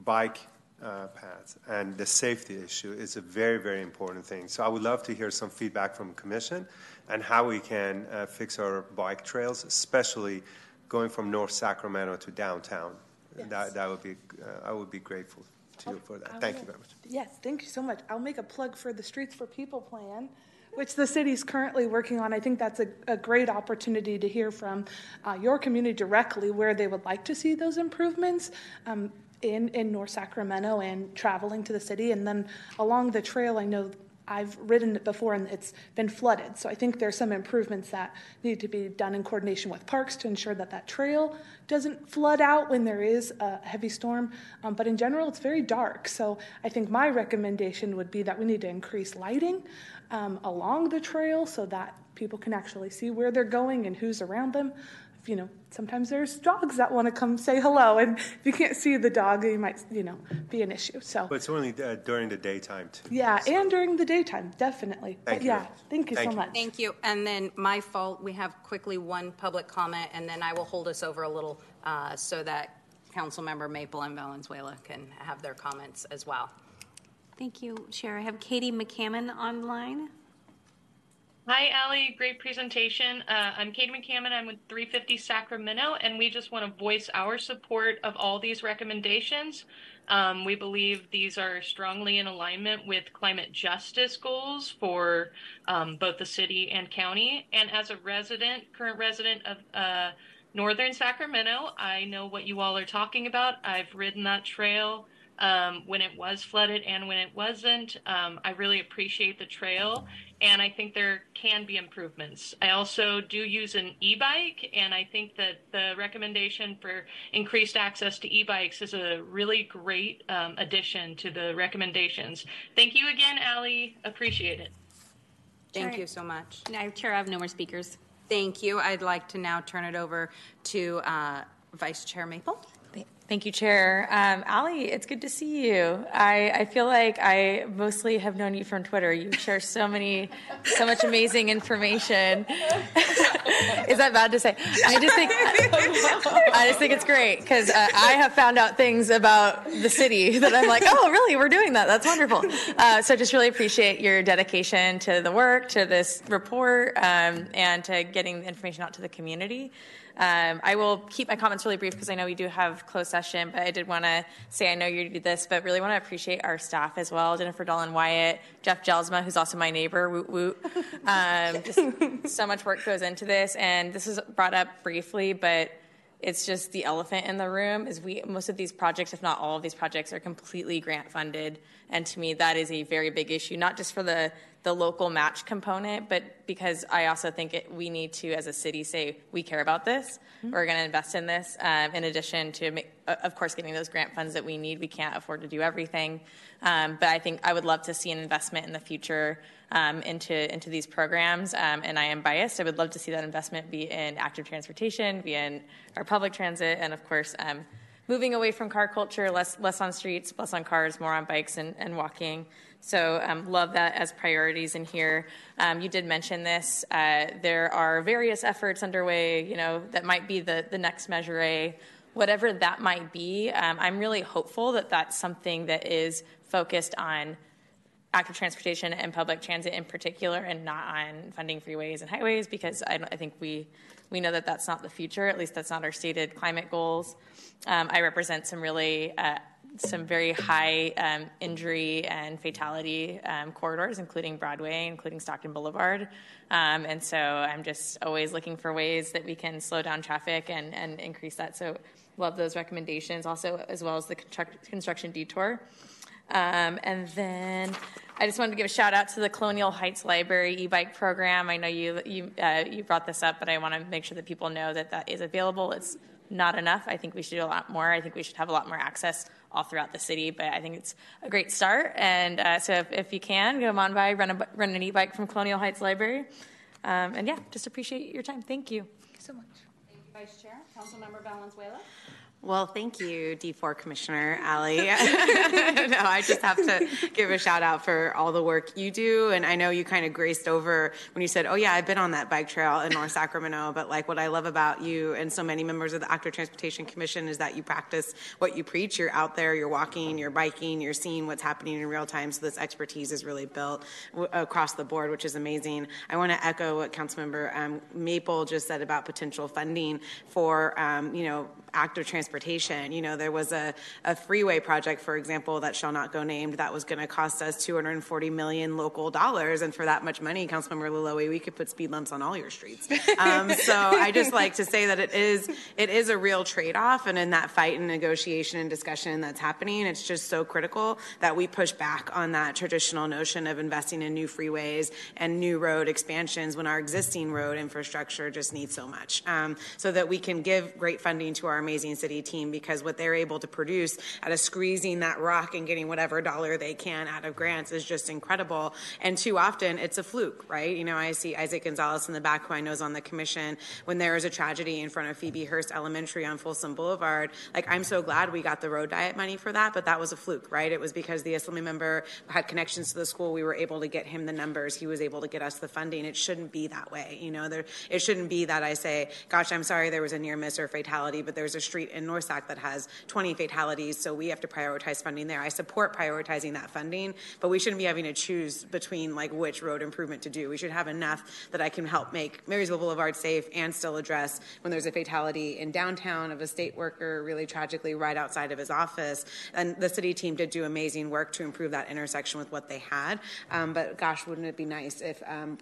bike uh, paths and the safety issue is a very, very important thing. So I would love to hear some feedback from commission and how we can uh, fix our bike trails, especially going from North Sacramento to downtown. That, that would be, uh, I would be grateful to you for that. Thank you very much. Yes, thank you so much. I'll make a plug for the Streets for People plan, which the city's currently working on. I think that's a, a great opportunity to hear from uh, your community directly where they would like to see those improvements. Um, in, in North Sacramento and traveling to the city. And then along the trail, I know I've ridden it before and it's been flooded. So I think there's some improvements that need to be done in coordination with parks to ensure that that trail doesn't flood out when there is a heavy storm. Um, but in general, it's very dark. So I think my recommendation would be that we need to increase lighting um, along the trail so that people can actually see where they're going and who's around them. You know, sometimes there's dogs that want to come say hello, and if you can't see the dog, you might, you know, be an issue. So But it's only uh, during the daytime, too. yeah, and during the daytime, definitely. Thank but you. yeah, thank you Thank so you. much. Thank you. And then my fault, we have quickly one public comment, and then I will hold us over a little uh, so that Council Member Maple and Valenzuela can have their comments as well. Thank you, Chair. I have Katie McCammon online. Hi, Allie. Great presentation. Uh, I'm Katie McCammon. I'm with 350 Sacramento, and we just want to voice our support of all these recommendations. Um, we believe these are strongly in alignment with climate justice goals for um, both the city and county. And as a resident, current resident of uh, northern Sacramento, I know what you all are talking about. I've ridden that trail um, when it was flooded and when it wasn't. Um, I really appreciate the trail, and I think there can be improvements. I also do use an e bike, and I think that the recommendation for increased access to e bikes is a really great um, addition to the recommendations. Thank you again, Allie. Appreciate it. Thank Chair- you so much. No, Chair, I have no more speakers. Thank you. I'd like to now turn it over to uh, Vice Chair Maple. Thank you, Chair. Um, Ali, it's good to see you. I, I feel like I mostly have known you from Twitter. You share so many, so much amazing information. Is that bad to say? I just think, I just think it's great because uh, I have found out things about the city that I'm like, oh, really? We're doing that. That's wonderful. Uh, so just really appreciate your dedication to the work, to this report, um, and to getting information out to the community. Um, I will keep my comments really brief because I know we do have closed session, but I did want to say I know you did this, but really want to appreciate our staff as well Jennifer Donlin Wyatt, Jeff Jelsma, who's also my neighbor, woot woot. Um, just so much work goes into this, and this is brought up briefly, but it's just the elephant in the room is we most of these projects if not all of these projects are completely grant funded And to me, that is a very big issue, not just for the the local match component, but because I also think it, we need to, as a city, say we care about this. Mm-hmm. We're going to invest in this. Um, in addition to, make, of course, getting those grant funds that we need, we can't afford to do everything. Um, but I think I would love to see an investment in the future um, into into these programs. Um, and I am biased. I would love to see that investment be in active transportation, be in our public transit, and of course um, moving away from car culture, less less on streets, less on cars, more on bikes and, and walking. So um, love that as priorities in here. Um, you did mention this. Uh, there are various efforts underway. You know that might be the the next Measure A, whatever that might be. Um, I'm really hopeful that that's something that is focused on active transportation and public transit in particular, and not on funding freeways and highways, because I, I think we we know that that's not the future. At least that's not our stated climate goals. Um, I represent some really uh, some very high um, injury and fatality um, corridors, including Broadway, including Stockton Boulevard. Um, and so I'm just always looking for ways that we can slow down traffic and, and increase that. So love those recommendations, also as well as the construction detour. Um, and then I just wanted to give a shout out to the Colonial Heights Library e-bike program. I know you you uh, you brought this up, but I want to make sure that people know that that is available. It's not enough. I think we should do a lot more. I think we should have a lot more access all throughout the city, but I think it's a great start. And uh, so if, if, you can, go on by, run, a, run an e-bike from Colonial Heights Library. Um, and yeah, just appreciate your time. Thank you. Thank you so much. Thank you, Vice Chair. Councilmember Valenzuela. Well, thank you, D4 Commissioner Ali. no, I just have to give a shout out for all the work you do. And I know you kind of graced over when you said, oh, yeah, I've been on that bike trail in North Sacramento. But like what I love about you and so many members of the Active Transportation Commission is that you practice what you preach. You're out there, you're walking, you're biking, you're seeing what's happening in real time. So this expertise is really built w- across the board, which is amazing. I want to echo what Councilmember um, Maple just said about potential funding for, um, you know, active transportation. You know, there was a, a freeway project, for example, that shall not go named, that was going to cost us 240 million local dollars. And for that much money, Councilmember Loloee, we could put speed limits on all your streets. Um, so I just like to say that it is it is a real trade off. And in that fight and negotiation and discussion that's happening, it's just so critical that we push back on that traditional notion of investing in new freeways and new road expansions when our existing road infrastructure just needs so much. Um, so that we can give great funding to our our amazing city team because what they're able to produce out of squeezing that rock and getting whatever dollar they can out of grants is just incredible. And too often it's a fluke, right? You know, I see Isaac Gonzalez in the back who I know is on the commission. When there is a tragedy in front of Phoebe Hearst Elementary on Folsom Boulevard, like I'm so glad we got the road diet money for that, but that was a fluke, right? It was because the Assembly member had connections to the school. We were able to get him the numbers. He was able to get us the funding. It shouldn't be that way. You know, there, it shouldn't be that I say, gosh, I'm sorry there was a near miss or fatality, but there's a street in Norsac that has 20 fatalities, so we have to prioritize funding there. I support prioritizing that funding, but we shouldn't be having to choose between like which road improvement to do. We should have enough that I can help make Marysville Boulevard safe and still address when there's a fatality in downtown of a state worker really tragically right outside of his office. And the city team did do amazing work to improve that intersection with what they had. Um, but gosh, wouldn't it be nice if um,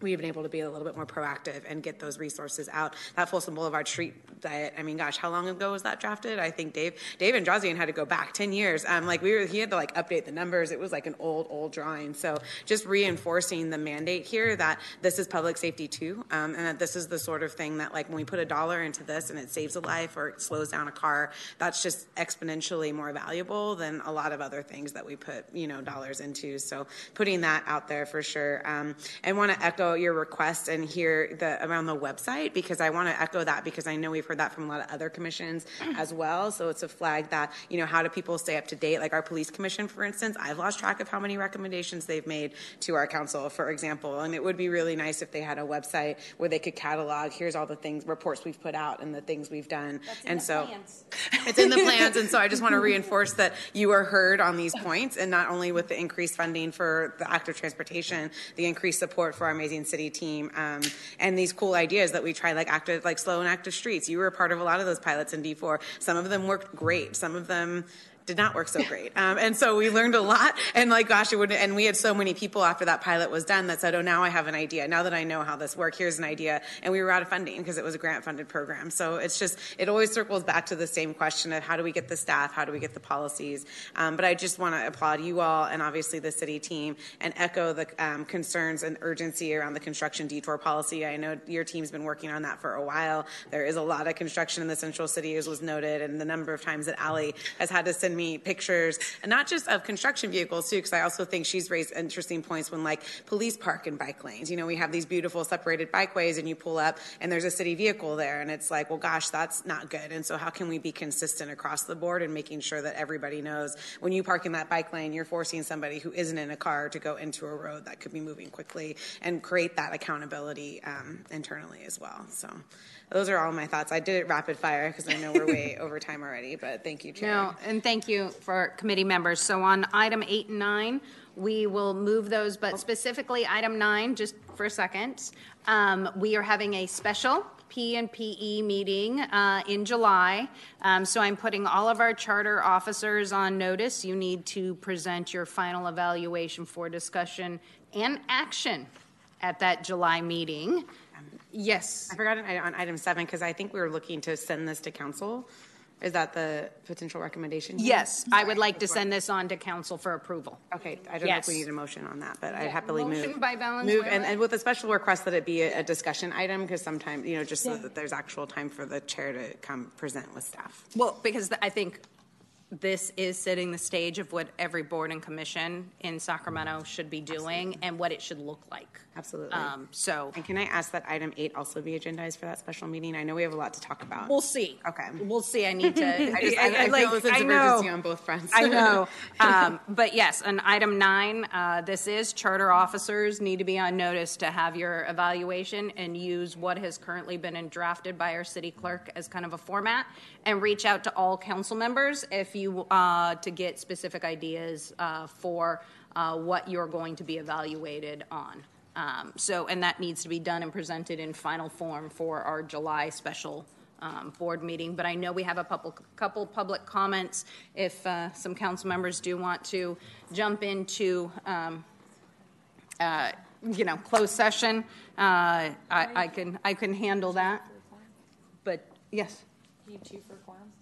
we've been able to be a little bit more proactive and get those resources out. That Folsom Boulevard street diet, I mean, gosh, how long ago was that drafted? I think Dave, Dave and Androsian had to go back 10 years. Um, like we were, he had to like update the numbers. It was like an old, old drawing. So just reinforcing the mandate here that this is public safety too. Um, and that this is the sort of thing that like when we put a dollar into this and it saves a life or it slows down a car, that's just exponentially more valuable than a lot of other things that we put, you know, dollars into. So putting that out there for sure. Um, and want to echo your request and hear the around the website because I want to echo that because I know we've heard that from a lot of other commissions as well. So it's a flag that you know how do people stay up to date? Like our police commission, for instance, I've lost track of how many recommendations they've made to our council, for example. And it would be really nice if they had a website where they could catalog here's all the things reports we've put out and the things we've done. and so plans. it's in the plans. And so I just want to reinforce that you are heard on these points, and not only with the increased funding for the active transportation, the increased support for our amazing city team, um, and these cool ideas that we tried, like active, like slow and active streets. You were a part of a lot of those pilots in D4. Some of them worked great. Some of them did not work so great. Um, and so we learned a lot. And like, gosh, it would, and we had so many people after that pilot was done that said, oh, now I have an idea. Now that I know how this works, here's an idea. And we were out of funding because it was a grant funded program. So it's just, it always circles back to the same question of how do we get the staff? How do we get the policies? Um, but I just want to applaud you all and obviously the city team and echo the um, concerns and urgency around the construction detour policy. I know your team's been working on that for a while. There is a lot of construction in the central city, as was noted, and the number of times that Allie has had to send me pictures, and not just of construction vehicles too, because I also think she's raised interesting points when like police park in bike lanes. You know, we have these beautiful separated bikeways, and you pull up, and there's a city vehicle there, and it's like, well, gosh, that's not good. And so, how can we be consistent across the board and making sure that everybody knows when you park in that bike lane, you're forcing somebody who isn't in a car to go into a road that could be moving quickly, and create that accountability um, internally as well. So those are all my thoughts. I did it rapid fire because I know we're way over time already, but thank you, Chair. No, and thank you for committee members. So on item eight and nine, we will move those, but specifically item nine, just for a second, um, we are having a special P and PE meeting uh, in July. Um, so I'm putting all of our charter officers on notice. You need to present your final evaluation for discussion and action at that July meeting. Yes. I forgot on on item seven because I think we were looking to send this to council. Is that the potential recommendation? Yes, I would like to send this on to council for approval. Okay, I don't know if we Yes. need a motion on that, but I'd happily move. motion by Valenzuela. Move, and, and with a special request that it be a, a discussion item, because sometimes, you know, just so that there's actual time for the chair to come present with staff. Well, because I think this is setting the stage of what every board and commission in Sacramento should be doing and what it should look like. Absolutely. Um, so. And can I ask that item eight also be agendized for that special meeting? I know we have a lot to talk about. We'll see. Okay. We'll see. I need to. I just- I- I feel a sense I of know. urgency on both fronts. I know. Um, but yes, on item nine, uh, this is charter officers need to be on notice to have your evaluation and use what has currently been drafted by our city clerk as kind of a format and reach out to all council members if you, uh, to get specific ideas uh, for uh, what you're going to be evaluated on. Um, so, and that needs to be done and presented in final form for our July special um, board meeting. But I know we have a couple, couple public comments. If uh, some council members do want to jump into, um, uh, you know, closed session, uh, I, I can I can handle that. But yes, two for a quorum?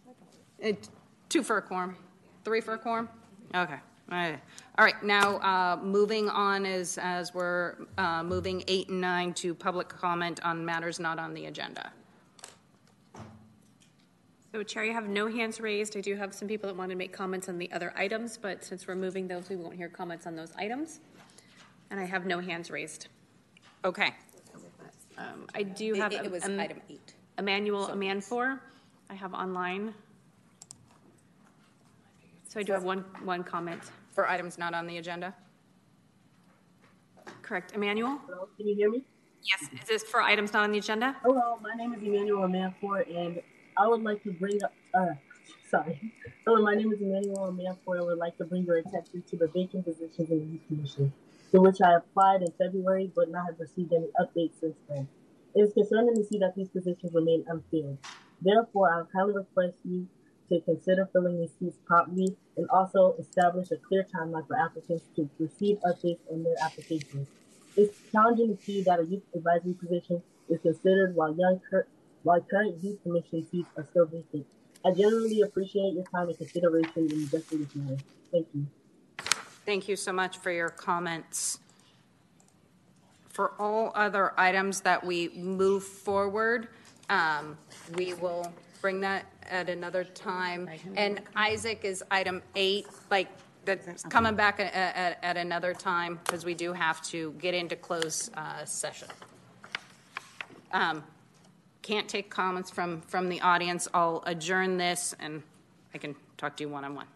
it, two for a quorum, three for a quorum. Okay. All right. All right. Now, uh, moving on as as we're uh, moving eight and nine to public comment on matters not on the agenda. So Chair, you have no hands raised. I do have some people that want to make comments on the other items, but since we're moving those, we won't hear comments on those items. And I have no hands raised. Okay. Um, I do have. it was um, item eight. Emmanuel Amanfor, I have online. So I do have one, one comment. For items not on the agenda? Correct. Emmanuel? Hello, can you hear me? Yes. Is this for items not on the agenda? Hello, my name is Emmanuel Manfort, and I would like to bring up, uh, sorry. Hello, my name is Emmanuel Manfort. I would like to bring your attention to the vacant positions in the Youth Commission, to which I applied in February but not have received any updates since then. It is concerning to see that these positions remain unfilled. Therefore, I kindly request you to consider filling these seats promptly and also establish a clear timeline for applicants to receive updates on their applications. It's challenging to see that a youth advisory position is considered while young cur- while current youth commission seats are still vacant. I genuinely appreciate your time and consideration in addressing this matter. Thank you. Thank you so much for your comments. For all other items that we move forward, um, we will bring that at another time. And Isaac is item eight, like, that's coming back at, at, at another time, because we do have to get into closed uh, session. Um, Can't take comments from, from the audience. I'll adjourn this, and I can talk to you one-on-one.